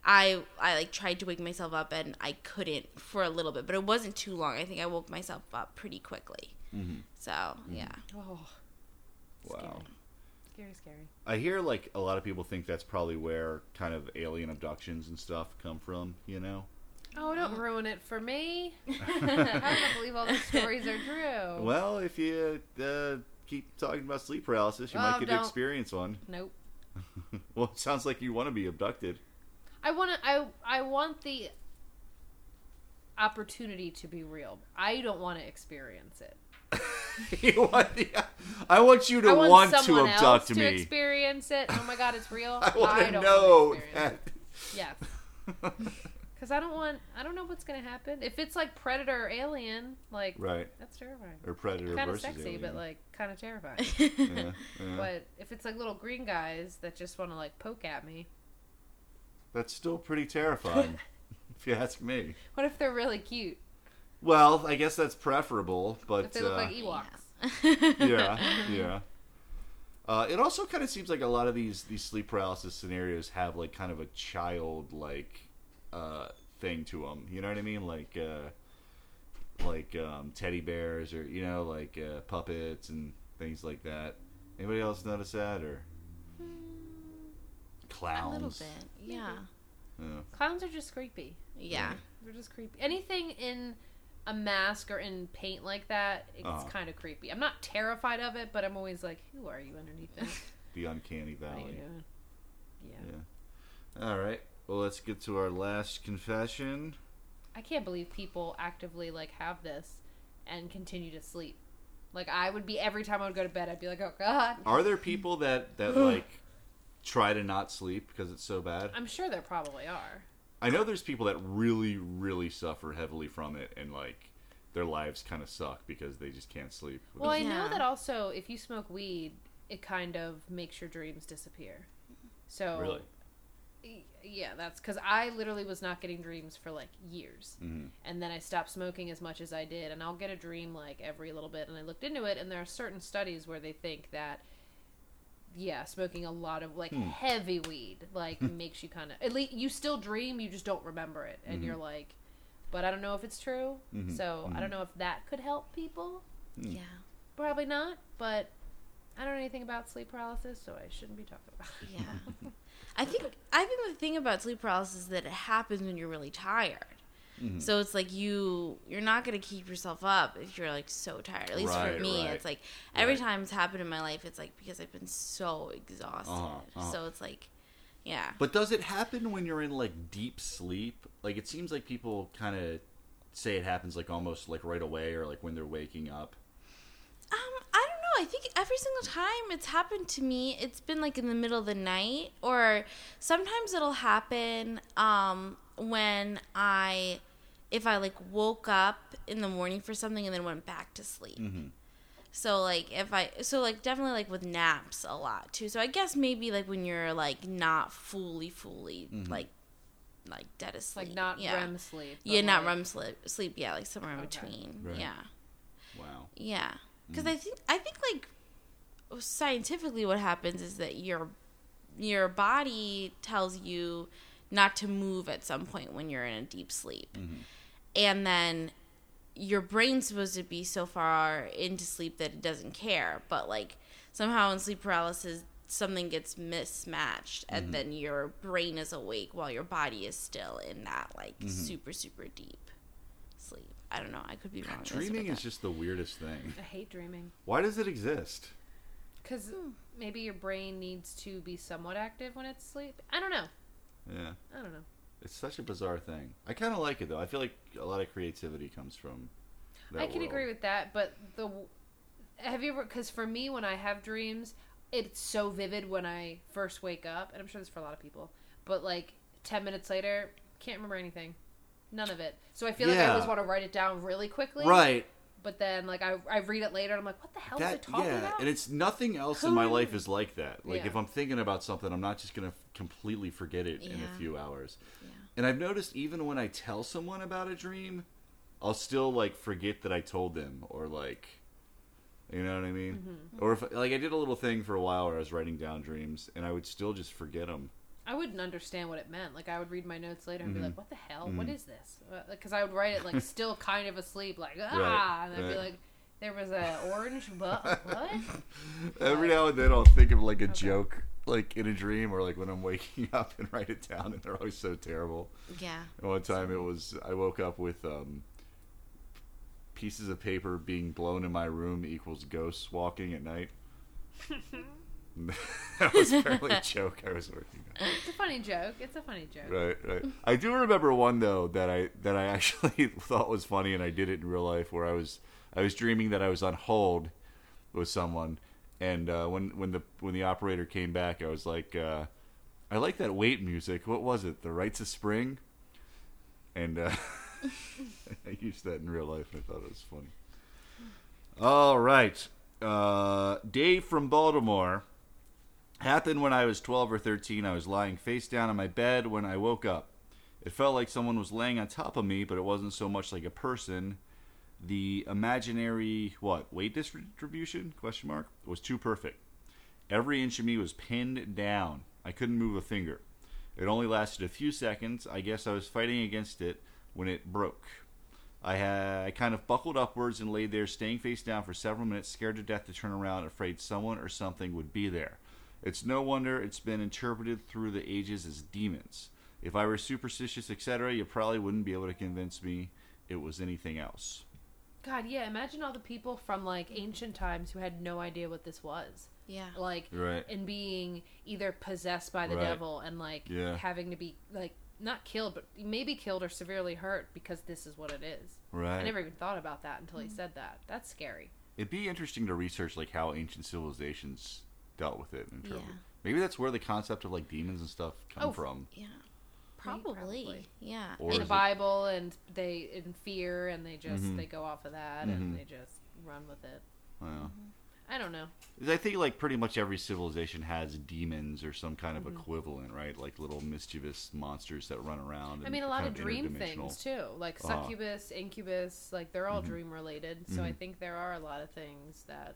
I I like tried to wake myself up and I couldn't for a little bit, but it wasn't too long. I think I woke myself up pretty quickly. Mm-hmm. So yeah. Oh, Wow. scary, scary. Scary. I hear like a lot of people think that's probably where kind of alien abductions and stuff come from. You know. Oh, don't ruin it for me. I don't believe all those stories are true. Well, if you uh, keep talking about sleep paralysis, you Oh, might get to don't. experience one. Nope. well, it sounds like you want to be abducted. I want to. I I want the opportunity to be real. I don't want to experience it. You want the- I want you to I want, want, to someone abduct else to me. experience it. Oh my god, it's real. I want to don't know wanna that. it. Yes. Because I don't want. I don't know what's gonna happen. If it's like Predator or Alien, like right. that's terrifying. Or Predator Kind of versus sexy, Alien. but like kind of terrifying. yeah, yeah. but if it's like little green guys that just want to like poke at me, That's still pretty terrifying, if you ask me. what if they're really cute? Well, I guess that's preferable, but If they look uh, like Ewoks? yeah, yeah. Uh, it also kind of seems like a lot of these these sleep paralysis scenarios have like kind of a child like uh, thing to them. You know what I mean? Like uh, like um, teddy bears or you know like uh, puppets and things like that. Anybody else notice that or a clowns? little bit. Yeah. Yeah. Clowns are just creepy. Yeah. They're just creepy. Anything in a mask or in paint like that, it's Uh-huh. kind of creepy. I'm not terrified of it, but I'm always like, who are you underneath that? The uncanny What are you valley. Yeah. Yeah. All right. Well, let's get to our last confession. I can't believe people actively like have this and continue to sleep. Like I would be every time I would go to bed, I'd be like, oh god. Are there people that that like try to not sleep because it's so bad? I'm sure there probably are. I know there's people that really, really suffer heavily from it, and like their lives kind of suck because they just can't sleep. Well, I know that also if you smoke weed, it kind of makes your dreams disappear. So Really? yeah, that's because I literally was not getting dreams for like years, Mhm. and then I stopped smoking as much as I did, and I'll get a dream like every little bit, and I looked into it, and there are certain studies where they think that. Yeah, smoking a lot of like Hmm. heavy weed like makes you kind of at least you still dream, you just don't remember it, and Mhm. you're like, but I don't know if it's true. Mhm. So I Mhm. don't know if that could help people. Yeah. Probably not, but I don't know anything about sleep paralysis, so I shouldn't be talking about it. Yeah. I think I think the thing about sleep paralysis is that it happens when you're really tired. Mhm. So it's like you you're not gonna keep yourself up if you're like so tired. At least Right, for me, right. it's like every Right. time it's happened in my life, it's like because I've been so exhausted. Uh-huh, uh-huh. So it's like, yeah. But does it happen when you're in like deep sleep? Like it seems like people kind of say it happens like almost like right away or like when they're waking up. Um, I don't know. I think every single time it's happened to me, it's been like in the middle of the night, or sometimes it'll happen um, when I, if I like woke up in the morning for something and then went back to sleep. Mm-hmm. So like if I so like definitely like with naps a lot too. So I guess maybe like when you're like not fully fully mm-hmm. like like dead asleep. Like not yeah. REM sleep. but Yeah, not REM sleep. Sleep, yeah, like somewhere in Okay. between. Right. Yeah. Wow. Yeah, mm. because I think I think like scientifically, what happens is that your your body tells you not to move at some point when you're in a deep sleep, mm-hmm. And then your brain's supposed to be so far into sleep that it doesn't care, but like somehow in sleep paralysis. Something gets mismatched, and mm-hmm. then your brain is awake while your body is still in that like mm-hmm. super super deep sleep. I don't know. I could be wrong. with Dreaming is just the weirdest thing. I hate dreaming. Why does it exist? Because hmm. maybe your brain needs to be somewhat active when it's asleep. I don't know. Yeah. I don't know. It's such a bizarre thing. I kind of like it though. I feel like a lot of creativity comes from. That I can world. agree with that, but the have you ever? Because for me, when I have dreams, it's so vivid when I first wake up, and I'm sure this for a lot of people. But like ten minutes later, can't remember anything, none of it. So I feel like I always want to write it down really quickly. Right. But then, like I, I read it later, and I'm like, what the hell was I That talking yeah, about? and it's nothing else in my life is like that. Like Yeah. if I'm thinking about something, I'm not just gonna f- completely forget it in a few hours. Yeah. And I've noticed even when I tell someone about a dream, I'll still like forget that I told them, or like, you know what I mean? Mm-hmm. Or if like I did a little thing for a while where I was writing down dreams, and I would still just forget them. I wouldn't understand what it meant. Like I would read my notes later and Mhm. be like, "What the hell? What is this?" Because I would write it like still kind of asleep, like ah, Right, and I'd be like, "There was an orange, but what?" Every now and then I'll think of like a Okay. joke, like in a dream, or like when I'm waking up and write it down, and they're always so terrible. Yeah. And one time it was I woke up with um, pieces of paper being blown in my room equals ghosts walking at night. that was apparently a joke I was working on. It's a funny joke. It's a funny joke. Right, right. I do remember one though that I that I actually thought was funny, and I did it in real life, where I was I was dreaming that I was on hold with someone, and uh, when when the when the operator came back, I was like, uh, I like that wait music. What was it? The Rites of Spring. And uh, I used that in real life, and I thought it was funny. All right, uh, Dave from Baltimore happened when I was 12 or 13. I was lying face down on my bed when I woke up. It felt like someone was laying on top of me, but it wasn't so much like a person. The imaginary what weight distribution question mark was too perfect. Every inch of me was pinned down. I couldn't move a finger. It only lasted a few seconds. I guess I was fighting against it when it broke. I had I kind of buckled upwards and laid there, staying face down for several minutes, scared to death to turn around, afraid someone or something would be there. It's no wonder it's been interpreted through the ages as demons. If I were superstitious, etc., you probably wouldn't be able to convince me it was anything else. God, yeah. Imagine all the people from like ancient times who had no idea what this was. Yeah. Like, Right. and being either possessed by the Right. devil and like Yeah. having to be like not killed, but maybe killed or severely hurt because this is what it is. Right. I never even thought about that until he mm. said that. That's scary. It'd be interesting to research like how ancient civilizations dealt with it. In terms of- Yeah. maybe that's where the concept of like demons and stuff come Oh, from. Yeah. Probably. probably. Yeah. Or in is the it- Bible, and they in fear, and they just Mhm. they go off of that, Mhm. and they just run with it. Wow. I don't know. I think like pretty much every civilization has demons or some kind of Mm-hmm. equivalent, right? Like little mischievous monsters that run around. I mean, a lot kind of dream things too, like Uh-huh. succubus, incubus, like they're all Mhm. dream related. So I Mhm. think there are a lot of things that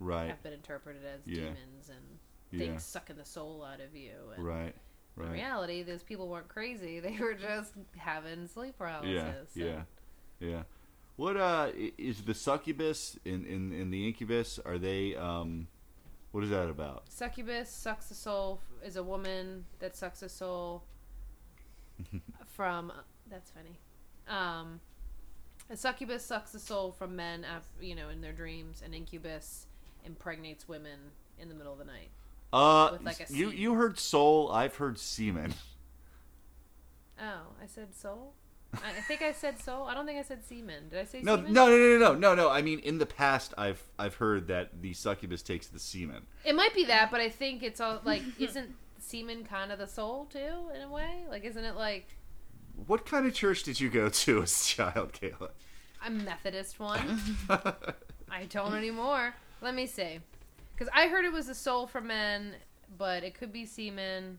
Right. have been interpreted as Yeah. demons and Yeah. things sucking the soul out of you. And Right. In reality, those people weren't crazy; they were just having sleep paralysis. Yeah. and- Yeah. What uh is the succubus in in in the incubus? Are they um, what is that about? Succubus sucks the soul is a woman that sucks the soul from. That's funny. Um, a succubus sucks the soul from men, af, you know, in their dreams. An incubus impregnates women in the middle of the night. Uh, With, like, a you you heard soul. I've heard semen. Oh, I said soul. I I think I said soul. I don't think I said semen. Did I say No, semen? no, no, no, no, no, no. I mean, in the past, I've I've heard that the succubus takes the semen. It might be that, but I think it's all like, isn't semen kind of the soul too, in a way? Like, isn't it like What kind of church did you go to as a child, Kayla? a Methodist one? I don't anymore. Let me see. Because I heard it was a soul for men, but it could be semen.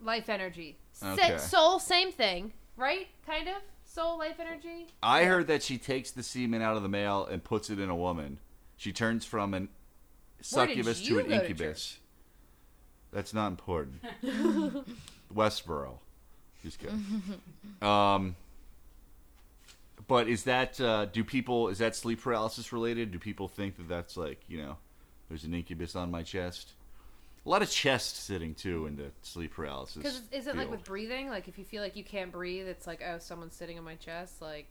Life energy. Okay. soul, same thing, right? Kind of? Soul, life energy? I heard that she takes the semen out of the male and puts it in a woman. She turns from an succubus to an go to incubus. That's not important. Westboro. Just kidding. um, but is that uh, do people is that sleep paralysis related? Do people think that that's like you know there's an incubus on my chest? A lot of chest sitting too in the sleep paralysis. Because is it like field. with breathing? Like if you feel like you can't breathe, it's like, oh, someone's sitting on my chest? Like,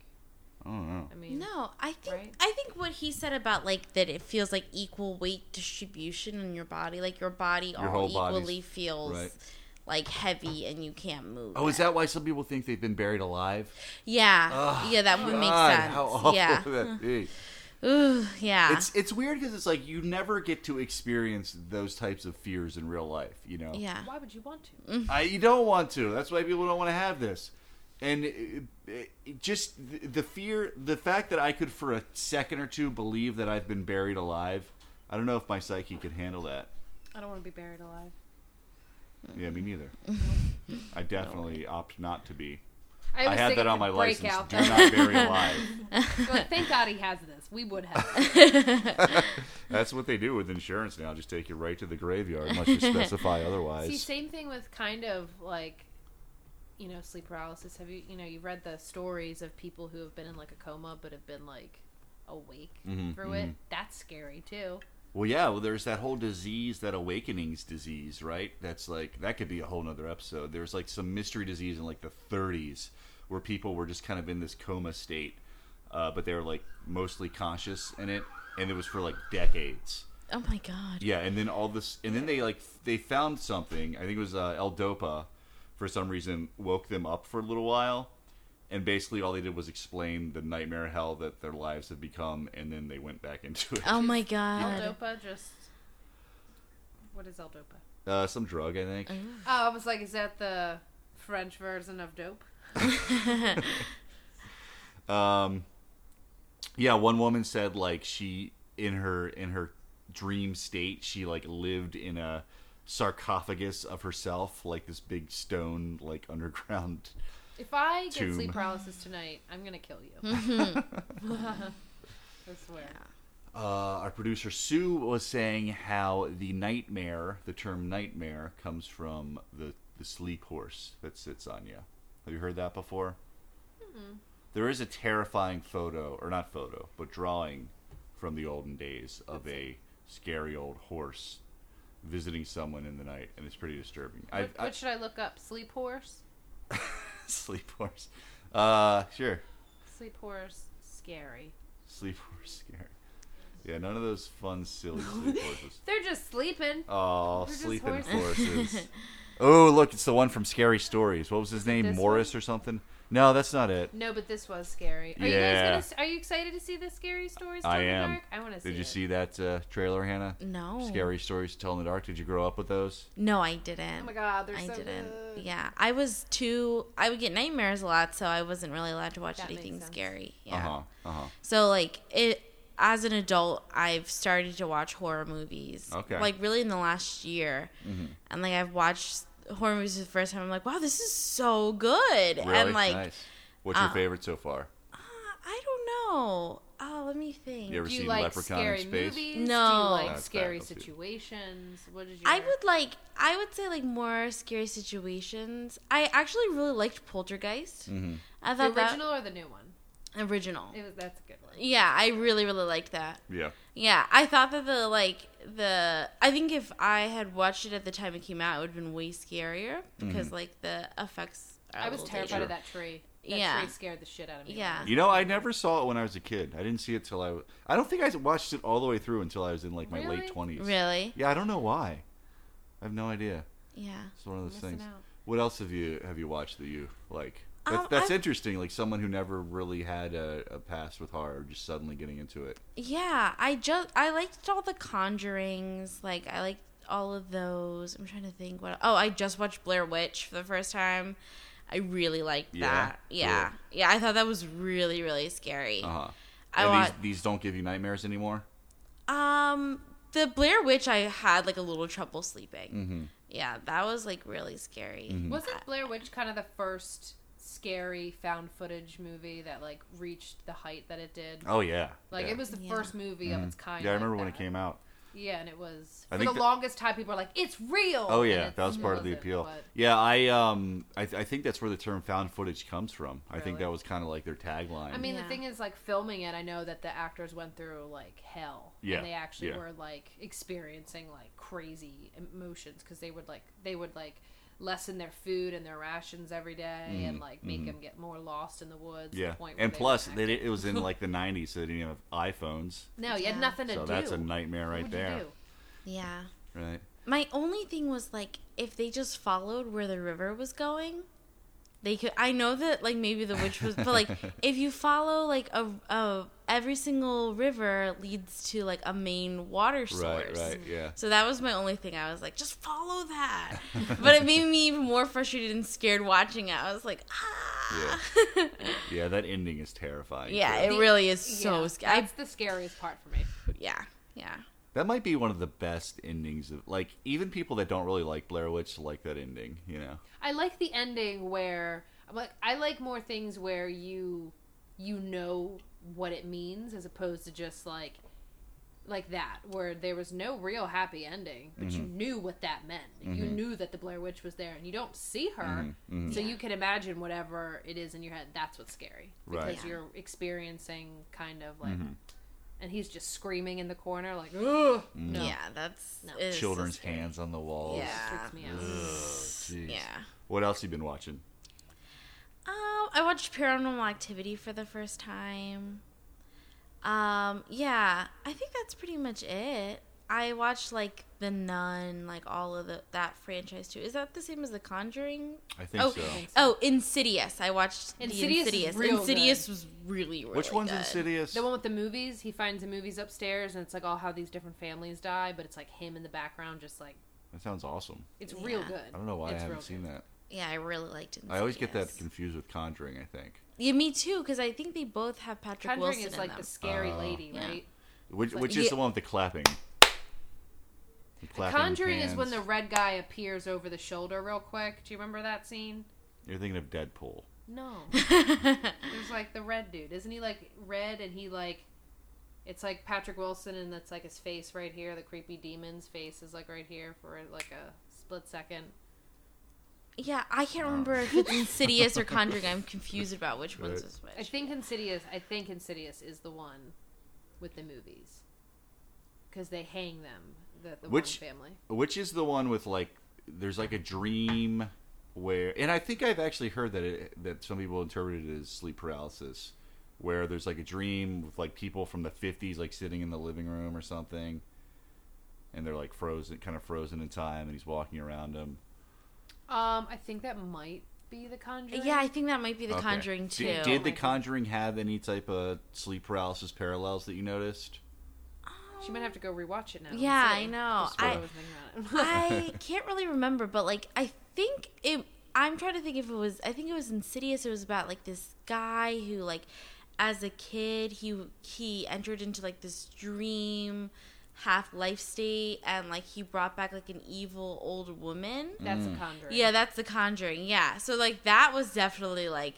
I don't know. I mean. No, I think Right? I think what he said about like that it feels like equal weight distribution in your body, like your body Your all whole body's- equally feels right. Like heavy and you can't move. Oh, is that why some people think they've been buried alive? Yeah, Ugh, yeah, that would make sense. How awful yeah, would that be? Ooh, yeah, It's it's weird because it's like you never get to experience those types of fears in real life. You know, yeah. Why would you want to? Mm. I, you don't want to. That's why people don't want to have this. And it, it, it just the- the fear, the fact that I could for a second or two believe that I've been buried alive. I don't know if my psyche could handle that. I don't want to be buried alive. Yeah, me neither. I definitely opt not to be. I, I had that on to my break license. Out Do that. not bury alive. Like, thank God he has this. We would have. That's what they do with insurance now. Just take you right to the graveyard unless you specify otherwise. See, same thing with kind of like, you know, sleep paralysis. Have you, you know, you've read the stories of people who have been in like a coma but have been like awake Mhm, through it? mhm. That's scary too. Well, yeah. Well, there's that whole disease, that awakenings disease, right? That's like that could be a whole nother episode. There's like some mystery disease in like the 30s where people were just kind of in this coma state, uh, but they were like mostly conscious in it, and it was for like decades. Oh my god. Yeah, and then all this, and then they like they found something. I think it was uh, L-Dopa, for some reason, woke them up for a little while, and basically all they did was explain the nightmare hell that their lives have become, and then they went back into it. Oh my god. L-Dopa just. What is L-Dopa? Uh, some drug, I think. Oh, I was like, is that the French version of dope? Um, yeah, one woman said like she in her in her dream state she like lived in a sarcophagus of herself, like this big stone like underground. If I get Tomb. sleep paralysis tonight, I'm gonna kill you. I swear. Uh, our producer Sue was saying how the nightmare, the term nightmare, comes from the the sleep horse that sits on you. Have you heard that before? There is a terrifying photo, or not photo, but drawing from the olden days of a scary old horse visiting someone in the night, and it's pretty disturbing. What, I, what should I look up? Sleep horse. Sleep horse. Uh, sure. Sleep horse. Scary. Sleep horse scary. Yeah, none of those fun, silly sleep horses. They're just sleeping. Oh, They're sleeping horses. horses. oh, look, it's the one from Scary Stories. What was his name? Morris or something? No, that's not it. No, but this was scary. Are Yeah. you guys gonna? Are you excited to see the scary stories? Tell I in the am. Dark? I want to see. Did you it. see that uh, trailer, Hannah? No. Scary Stories to Tell in the Dark. Did you grow up with those? No, I didn't. Oh my god, they're I so didn't. good. Yeah, I was too. I would get nightmares a lot, so I wasn't really allowed to watch That anything scary. Yeah. Uh huh. Uh huh. So like it as an adult, I've started to watch horror movies. Okay. Like really in the last year, Mhm. and like I've watched horror movies for the first time. I'm like, wow, this is so good. Really And like, nice. What's your uh, favorite so far? uh, I don't know. Oh, let me think. You ever Do you seen like Leprechaun in scary Space? movies? Do you No. like That's scary bad, situations? What did you? I wear? would like. I would say like more scary situations. I actually really liked Poltergeist. Mm-hmm. I the thought original or the new one. original. It was that's a good one. Yeah, I really really liked that. Yeah. Yeah, I thought that the like the I think if I had watched it at the time it came out, it would have been way scarier because Mm-hmm. like the effects. Are a I was terrified Sure. of that tree. That Yeah. tree scared the shit out of me. Yeah. You know, I never saw it when I was a kid. I didn't see it till I. I don't think I watched it all the way through until I was in like my Really? late twenties. Really? Yeah, I don't know why. I have no idea. Yeah. It's one of those things. out. What else have you have you watched that you like? That's, Um, that's interesting. Like someone who never really had a, a past with horror, just suddenly getting into it. Yeah, I just I liked all the Conjurings. Like I liked all of those. I'm trying to think what. Oh, I just watched Blair Witch for the first time. I really liked Yeah? that. Yeah, Cool. yeah. I thought that was really really scary. Uh huh. I and wa- these these don't give you nightmares anymore. Um, the Blair Witch, I had like a little trouble sleeping. Mm-hmm. Yeah, that was like really scary. Wasn't Blair Witch kind of the first scary found footage movie that like reached the height that it did? Oh yeah, Like yeah. it was the Yeah. first movie of its kind. Yeah, I like remember when it came out. Yeah, and it was I for think the that- longest time. People were like, "It's real." Oh yeah, it's- that was part of the appeal. but- Yeah, I um, I, th- I think that's where the term "found footage" comes from. I think that was kind of like their tagline. I mean, the thing is, like filming it, I know that the actors went through like hell, Yeah, and they actually yeah. were like experiencing like crazy emotions because they would like they would like lessen their food and their rations every day and mm, like make mm-hmm. them get more lost in the woods. to the yeah, and plus, were they did, it was in like the '90s, so they didn't have iPhones. no, you had nothing to So do. that's a nightmare right would there. do? Yeah. Right. My only thing was like if they just followed where the river was going, they could. I know that like maybe the witch was, but like if you follow like a, a every single river leads to like a main water source. Right. Right. Yeah. So that was my only thing. I was like, just follow that. but it made me even more frustrated and scared watching it. I was like, ah. Yeah, Yeah. That ending is terrifying. Yeah, it too. really is so yeah, scary. That's the scariest part for me. Yeah, yeah. That might be one of the best endings of like even people that don't really like Blair Witch like that ending. You know. I like the ending where I'm like I like more things where you you know what it means as opposed to just like like that where there was no real happy ending but you mm-hmm. knew what that meant you mm-hmm. knew that the blair witch was there and you don't see her mm-hmm. so you can imagine whatever it is in your head that's what's scary because Right. You're experiencing kind of like and he's just screaming in the corner like ugh no Yeah, that's No. it is so Children's scary. hands on the walls. Yeah. freaks me out Jeez. Yeah. What else you been watching? Um, I watched Paranormal Activity for the first time. Um, yeah, I think that's pretty much it. I watched like The Nun, like all of the that franchise too. Is that the same as The Conjuring? I think oh, so. oh, Insidious. I watched Insidious the Insidious. real Insidious was really, really Which one's good. Insidious? The one with the movies, he finds the movies upstairs, and it's like all how these different families die, but it's like him in the background, just like That sounds awesome. it's real good. I don't know why I It's real haven't seen good. that. Yeah, I really liked Insidious. I always get that confused with Conjuring. I think. Yeah, me too, because I think they both have Patrick Conjuring Wilson is in like them. the scary Oh. lady, Yeah. right? Which which is Yeah. the one with the clapping? The clapping Conjuring is when the red guy appears over the shoulder real quick. Do you remember that scene? You're thinking of Deadpool. No. There's like the red dude. Isn't he like red and he like it's like Patrick Wilson and that's like his face right here. The creepy demon's face is like right here for like a split second. yeah, I can't remember if it's Insidious or Conjuring. I'm confused about which one's Right. is which. I think Insidious. I think Insidious is the one with the movies because they hang them. The, the Which- one family. Which is the one with like there's like a dream where and I think I've actually heard that it, that some people interpret it as sleep paralysis where there's like a dream with like people from the 50s like sitting in the living room or something and they're like frozen kind of frozen in time and he's walking around them. Um, I think that might be the Conjuring. Yeah, I think that might be The Okay. Conjuring too. Did, did the Conjuring have any type of sleep paralysis parallels that you noticed? She might have to go rewatch it now. Yeah. I know. I- was thinking about it. I can't really remember, but like I think it. I'm trying to think if it was. I think it was Insidious. It was about like this guy who like, as a kid, he he entered into like this dream half life state and like he brought back like an evil old woman. That's Mm. a Conjuring. Yeah, that's the Conjuring. Yeah, so like that was definitely like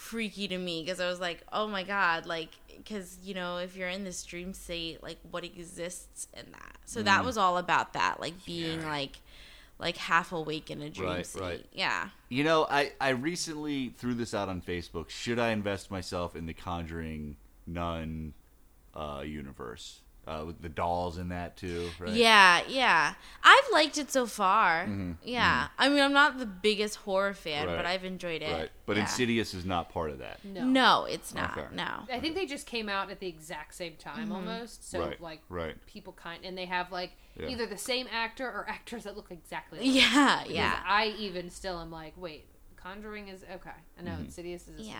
freaky to me because I was like, oh my god, like because you know if you're in this dream state, like what exists in that. So that Mm. was all about that, like being like like half awake in a dream Right, state. right. Yeah. You know, I, I recently threw this out on Facebook. Should I invest myself in the Conjuring Nun uh, universe? Uh, with the dolls in that too, right? Yeah, yeah. I've liked it so far. Mhm, Yeah. I mean, I'm not the biggest horror fan, Right, but I've enjoyed it. Right. But yeah. Insidious is not part of that. No. No, it's not. Okay. No. I think they just came out at the exact same time almost. So Right, like right. people kind and they have like Yeah. either the same actor or actors that look exactly like Yeah, Because yeah. I even still am like, wait, Conjuring is okay. I know Mm-hmm. Insidious is Yeah.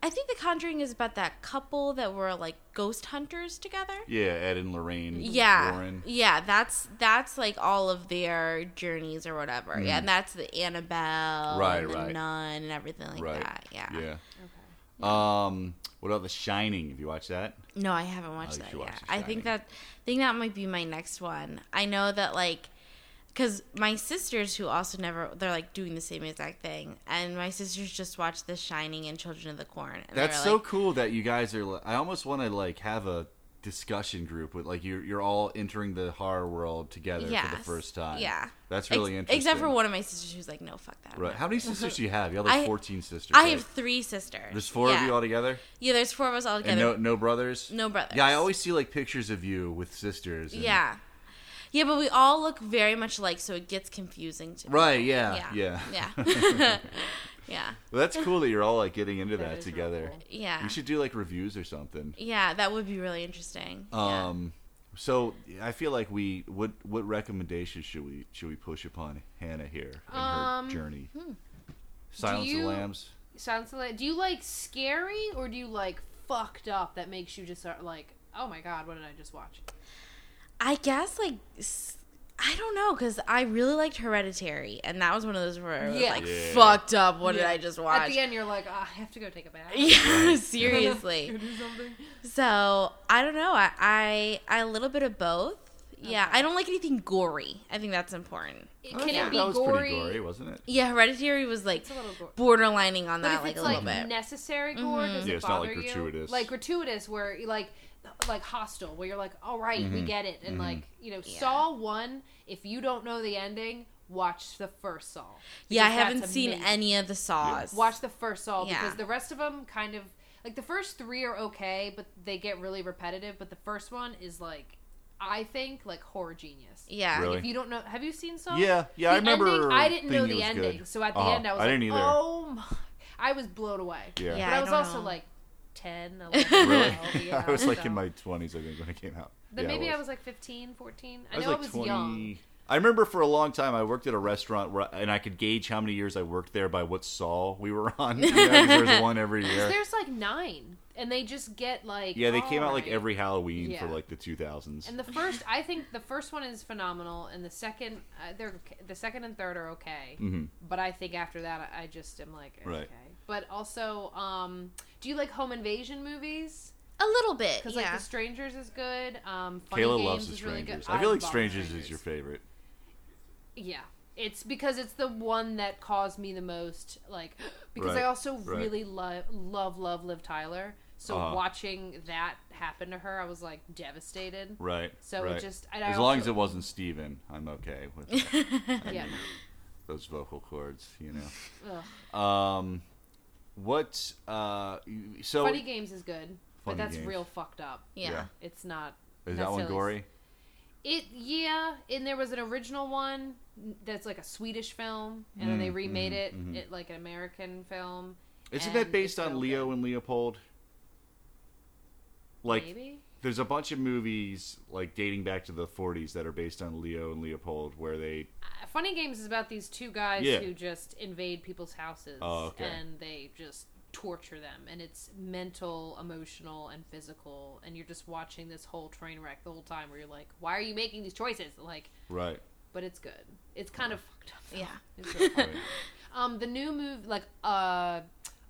I think The Conjuring is about that couple that were like ghost hunters together. Yeah, Ed and Lorraine Yeah. Warren. Yeah, that's that's like all of their journeys or whatever. Yeah, and that's the Annabelle Right, and the right. nun and everything like right. that. Yeah. Yeah. okay. Um, what about The Shining? Have you watched that? No, I haven't watched Oh, that yet. watch I think that I think that might be my next one. I know that like because my sisters who also never they're like doing the same exact thing, and my sisters just watched The Shining and Children of the Corn. And That's so like, cool that you guys are. I almost want to like have a discussion group with like you're you're all entering the horror world together for the first time. Yeah, that's really Ex- interesting. Except for one of my sisters who's like, no, fuck that. Right. How many sisters do you have? You have like 14 sisters. I right? have three sisters. There's four yeah. of you all together, Yeah, there's four of us all and together. no no brothers. No brothers. Yeah, I always see like pictures of you with sisters. and- Yeah. Yeah, but we all look very much alike, so it gets confusing to Right. people. Yeah. Yeah. Yeah. yeah. Well, that's cool that you're all like getting into That that, is real together. cool. Yeah. You should do like reviews or something. Yeah, that would be really interesting. yeah. Um, so I feel like we what what recommendations should we should we push upon Hannah here in Um, her journey? Silence of you- the Lambs. Sounds like. Do you like scary or do you like fucked up that makes you just start like, oh my god, what did I just watch? I guess like I don't know because I really liked Hereditary, and that was one of those where I was Yeah. like Yeah. fucked up. What did I just watch? At the end, you're like, oh, I have to go take a bath. Yeah, seriously. Do. So I don't know. I I, I a little bit of both. Yeah, I don't like anything gory. I think that's important. It, can Yeah, it be that was gory? pretty gory, wasn't it? Yeah, Hereditary was like It's a little gory. borderlining on But that if like it's a like little bit. necessary gore, mm-hmm. does Yeah, it it's not, bother like, you? gratuitous. Like gratuitous, where like, like hostile, where you're like, all right, Mm-hmm. we get it, and like you know, Yeah. Saw one. If you don't know the ending, watch the first Saw. yeah, I haven't that's seen amazing. any of the saws. Watch the first Saw Yeah. because the rest of them kind of like the first three are okay, but they get really repetitive. But the first one is like, I think like horror genius. Yeah. Really? If you don't know, have you seen Saw? Yeah, yeah, I remember. Ending, I didn't know the it was good. ending, so at the Uh-huh. end I was I like, didn't either. "Oh my!" I was blown away. Yeah. Yeah. but I I was don't also know. like 10, 11, Really? 12, yeah, I was like so- in my 20s, I think, when it came out. Then Yeah, maybe I was like 15, 14. I, I was know like I was 20. young. I remember for a long time I worked at a restaurant where, and I could gauge how many years I worked there by what Saw we were on. You know, 'cause there was one every year. There's like nine, and they just get like Yeah, they came out like every Halloween Yeah. for like the 2000s. And the first, I think the first one is phenomenal, and the second, uh, they're the second and third are okay. hmm But I think after that, I I just am like okay. Right. But also, um, do you like home invasion movies? a little bit. Because Yeah. like The Strangers is good. Um, Funny Kayla Games loves The is really Strangers. good. I feel like love Strangers is your favorite. Yeah. It's because it's the one that caused me the most, like, because I also right. really love, love, love Liv Tyler. So Uh-huh. watching that happen to her, I was like devastated. Right. So right. it just, and I As long also- as it wasn't Steven, I'm okay with that. yeah. those vocal cords, you know. Ugh. Um, what? Uh, so Funny Games is good, but Funny that's Games. real fucked up. yeah. yeah. It's not. is that one necessarily- gory? It yeah, and there was an original one that's like a Swedish film, and then they Mm, remade mhm, it, mhm. it like an American film. Isn't and that based it's on real Loeb good. and Leopold? Like, Maybe there's a bunch of movies like dating back to the 40s that are based on Loeb and Leopold, where they Uh, Funny Games is about these two guys Yeah. who just invade people's houses Oh, okay. and they just torture them, and it's mental, emotional, and physical, and you're just watching this whole train wreck the whole time, where you're like, "Why are you making these choices?" Like, right. but it's good. It's kind of fucked up. though. Yeah. It's really right. Um, the new movie, like uh,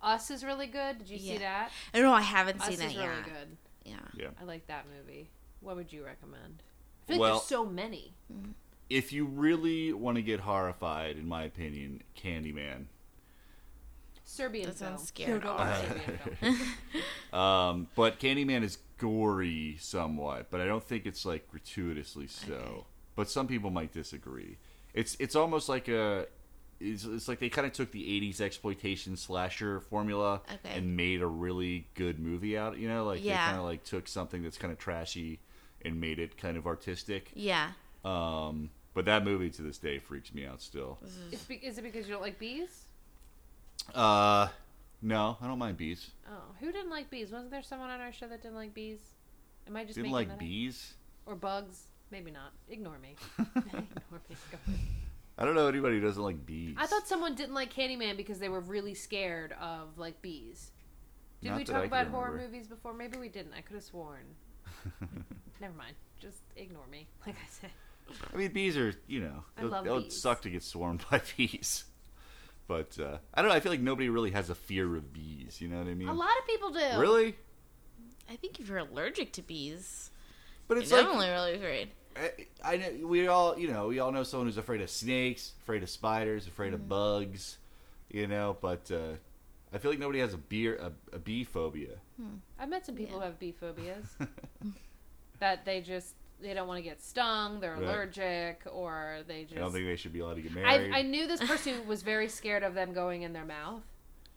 Us, is really good. Did you see Yeah. that? I don't know. I haven't Us seen is that really yet. good. Yeah. Yeah. I like that movie. What would you recommend? I feel like Well- there's so many. If you really want to get horrified, in my opinion, Candyman. Serbian That film. sounds scary. Go watch Serbian film. Um, but Candyman is gory somewhat, but I don't think it's like gratuitously so. Okay. But some people might disagree. It's it's almost like a it's, it's like they kind of took the 80s exploitation slasher formula Okay. and made a really good movie out, you know, like they kind of like took something that's kind of trashy and made it kind of artistic. Yeah. Um, but that movie to this day freaks me out still. Is, be- is it because you don't like bees? Uh, no, I don't mind bees. Oh, who didn't like bees? Wasn't there someone on our show that didn't like bees? Am I just Didn't making like that up? bees. or bugs? Maybe not. Ignore me. Ignore me. Go ahead. I don't know anybody who doesn't like bees. I thought someone didn't like Candyman because they were really scared of like bees. Did Not we talk about horror remember. movies before? Maybe we didn't. I could have sworn. Never mind. Just ignore me. Like I said. I mean, bees are you know I it'll, love it'll bees. suck to get swarmed by bees, but uh, I don't know. I feel like nobody really has a fear of bees. bees. You know what I mean? A lot of people do. Really? I think if you're allergic to bees, But you're it's like definitely really afraid. I, I know we all you know we all know someone who's afraid of snakes, afraid of spiders, afraid of bugs, you know. But uh, I feel like nobody has a beer a, a bee phobia. I've met some people Yeah. who have bee phobias. that they just they don't want to get stung, they're Right. allergic, or they just. I don't think they should be allowed to get married. I knew this person was very scared of them going in their mouth,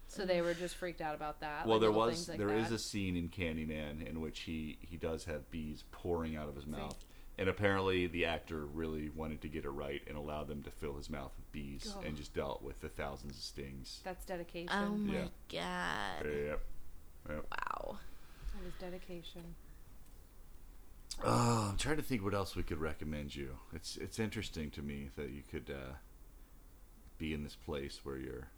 so they were just freaked out about that. well, like there was like there is that. a scene in Candyman in which he he does have bees pouring out of his mouth. And apparently, the actor really wanted to get it right and allow them to fill his mouth with bees, Oh. and just dealt with the thousands of stings. That's dedication. Oh my Yeah. god! Yep. Yep. Wow. That is dedication. Oh, I'm trying to think what else we could recommend you. It's it's interesting to me that you could uh, be in this place where you're.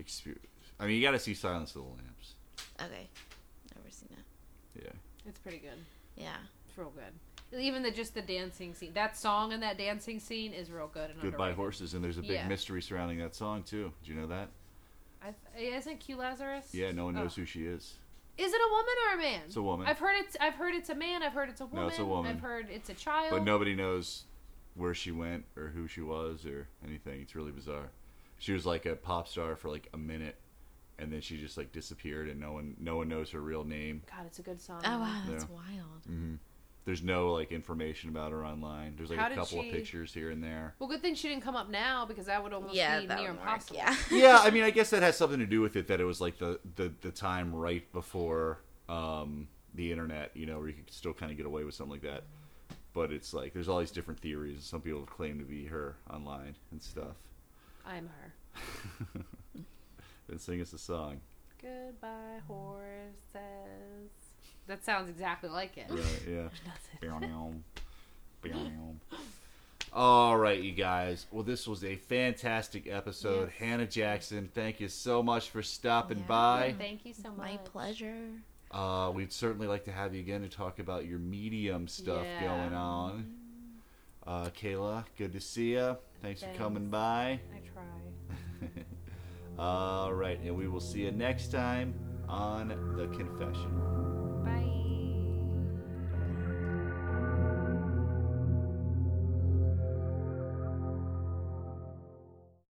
Exper- I mean, you got to see Silence of the Lambs. Okay, never seen it. Yeah. It's pretty good. Yeah. It's real good. Even the just the dancing scene. That song and that dancing scene is real good and Goodbye underrated. Horses, and there's a big Yeah. mystery surrounding that song too. Do you know that? I th- isn't Q Lazarus? Yeah, no one knows Oh. who she is. Is it a woman or a man? It's a woman, I've heard it's. I've heard it's a man. I've heard it's a woman. No, it's a woman. I've heard it's a child. but nobody knows where she went or who she was or anything. It's really bizarre. She was like a pop star for like a minute, and then she just like disappeared, and no one no one knows her real name. God, it's a good song. Oh wow, that's Yeah. wild. hmm There's no like information about her online. There's like How a did couple she- of pictures here and there. Well, good thing she didn't come up now because that would almost Yeah, be that near would work. impossible. Yeah. yeah, I mean, I guess that has something to do with it that it was like the the, the time right before um, the internet, you know, where you could still kind of get away with something like that. But it's like there's all these different theories. Some people claim to be her online and stuff. I'm her. then sing us a song, Goodbye, horses. That sounds exactly like it. right? Yeah. Nothing. All right, you guys. Well, this was a fantastic episode. Yes. Hannah Jackson, thank you so much for stopping Yeah. by. Thank you so much. My pleasure. Uh, we'd certainly like to have you again to talk about your medium stuff Yeah. going on. Uh, Kayla, good to see you. Thanks, for coming by. I try. All right, and we will see you next time on The Confession.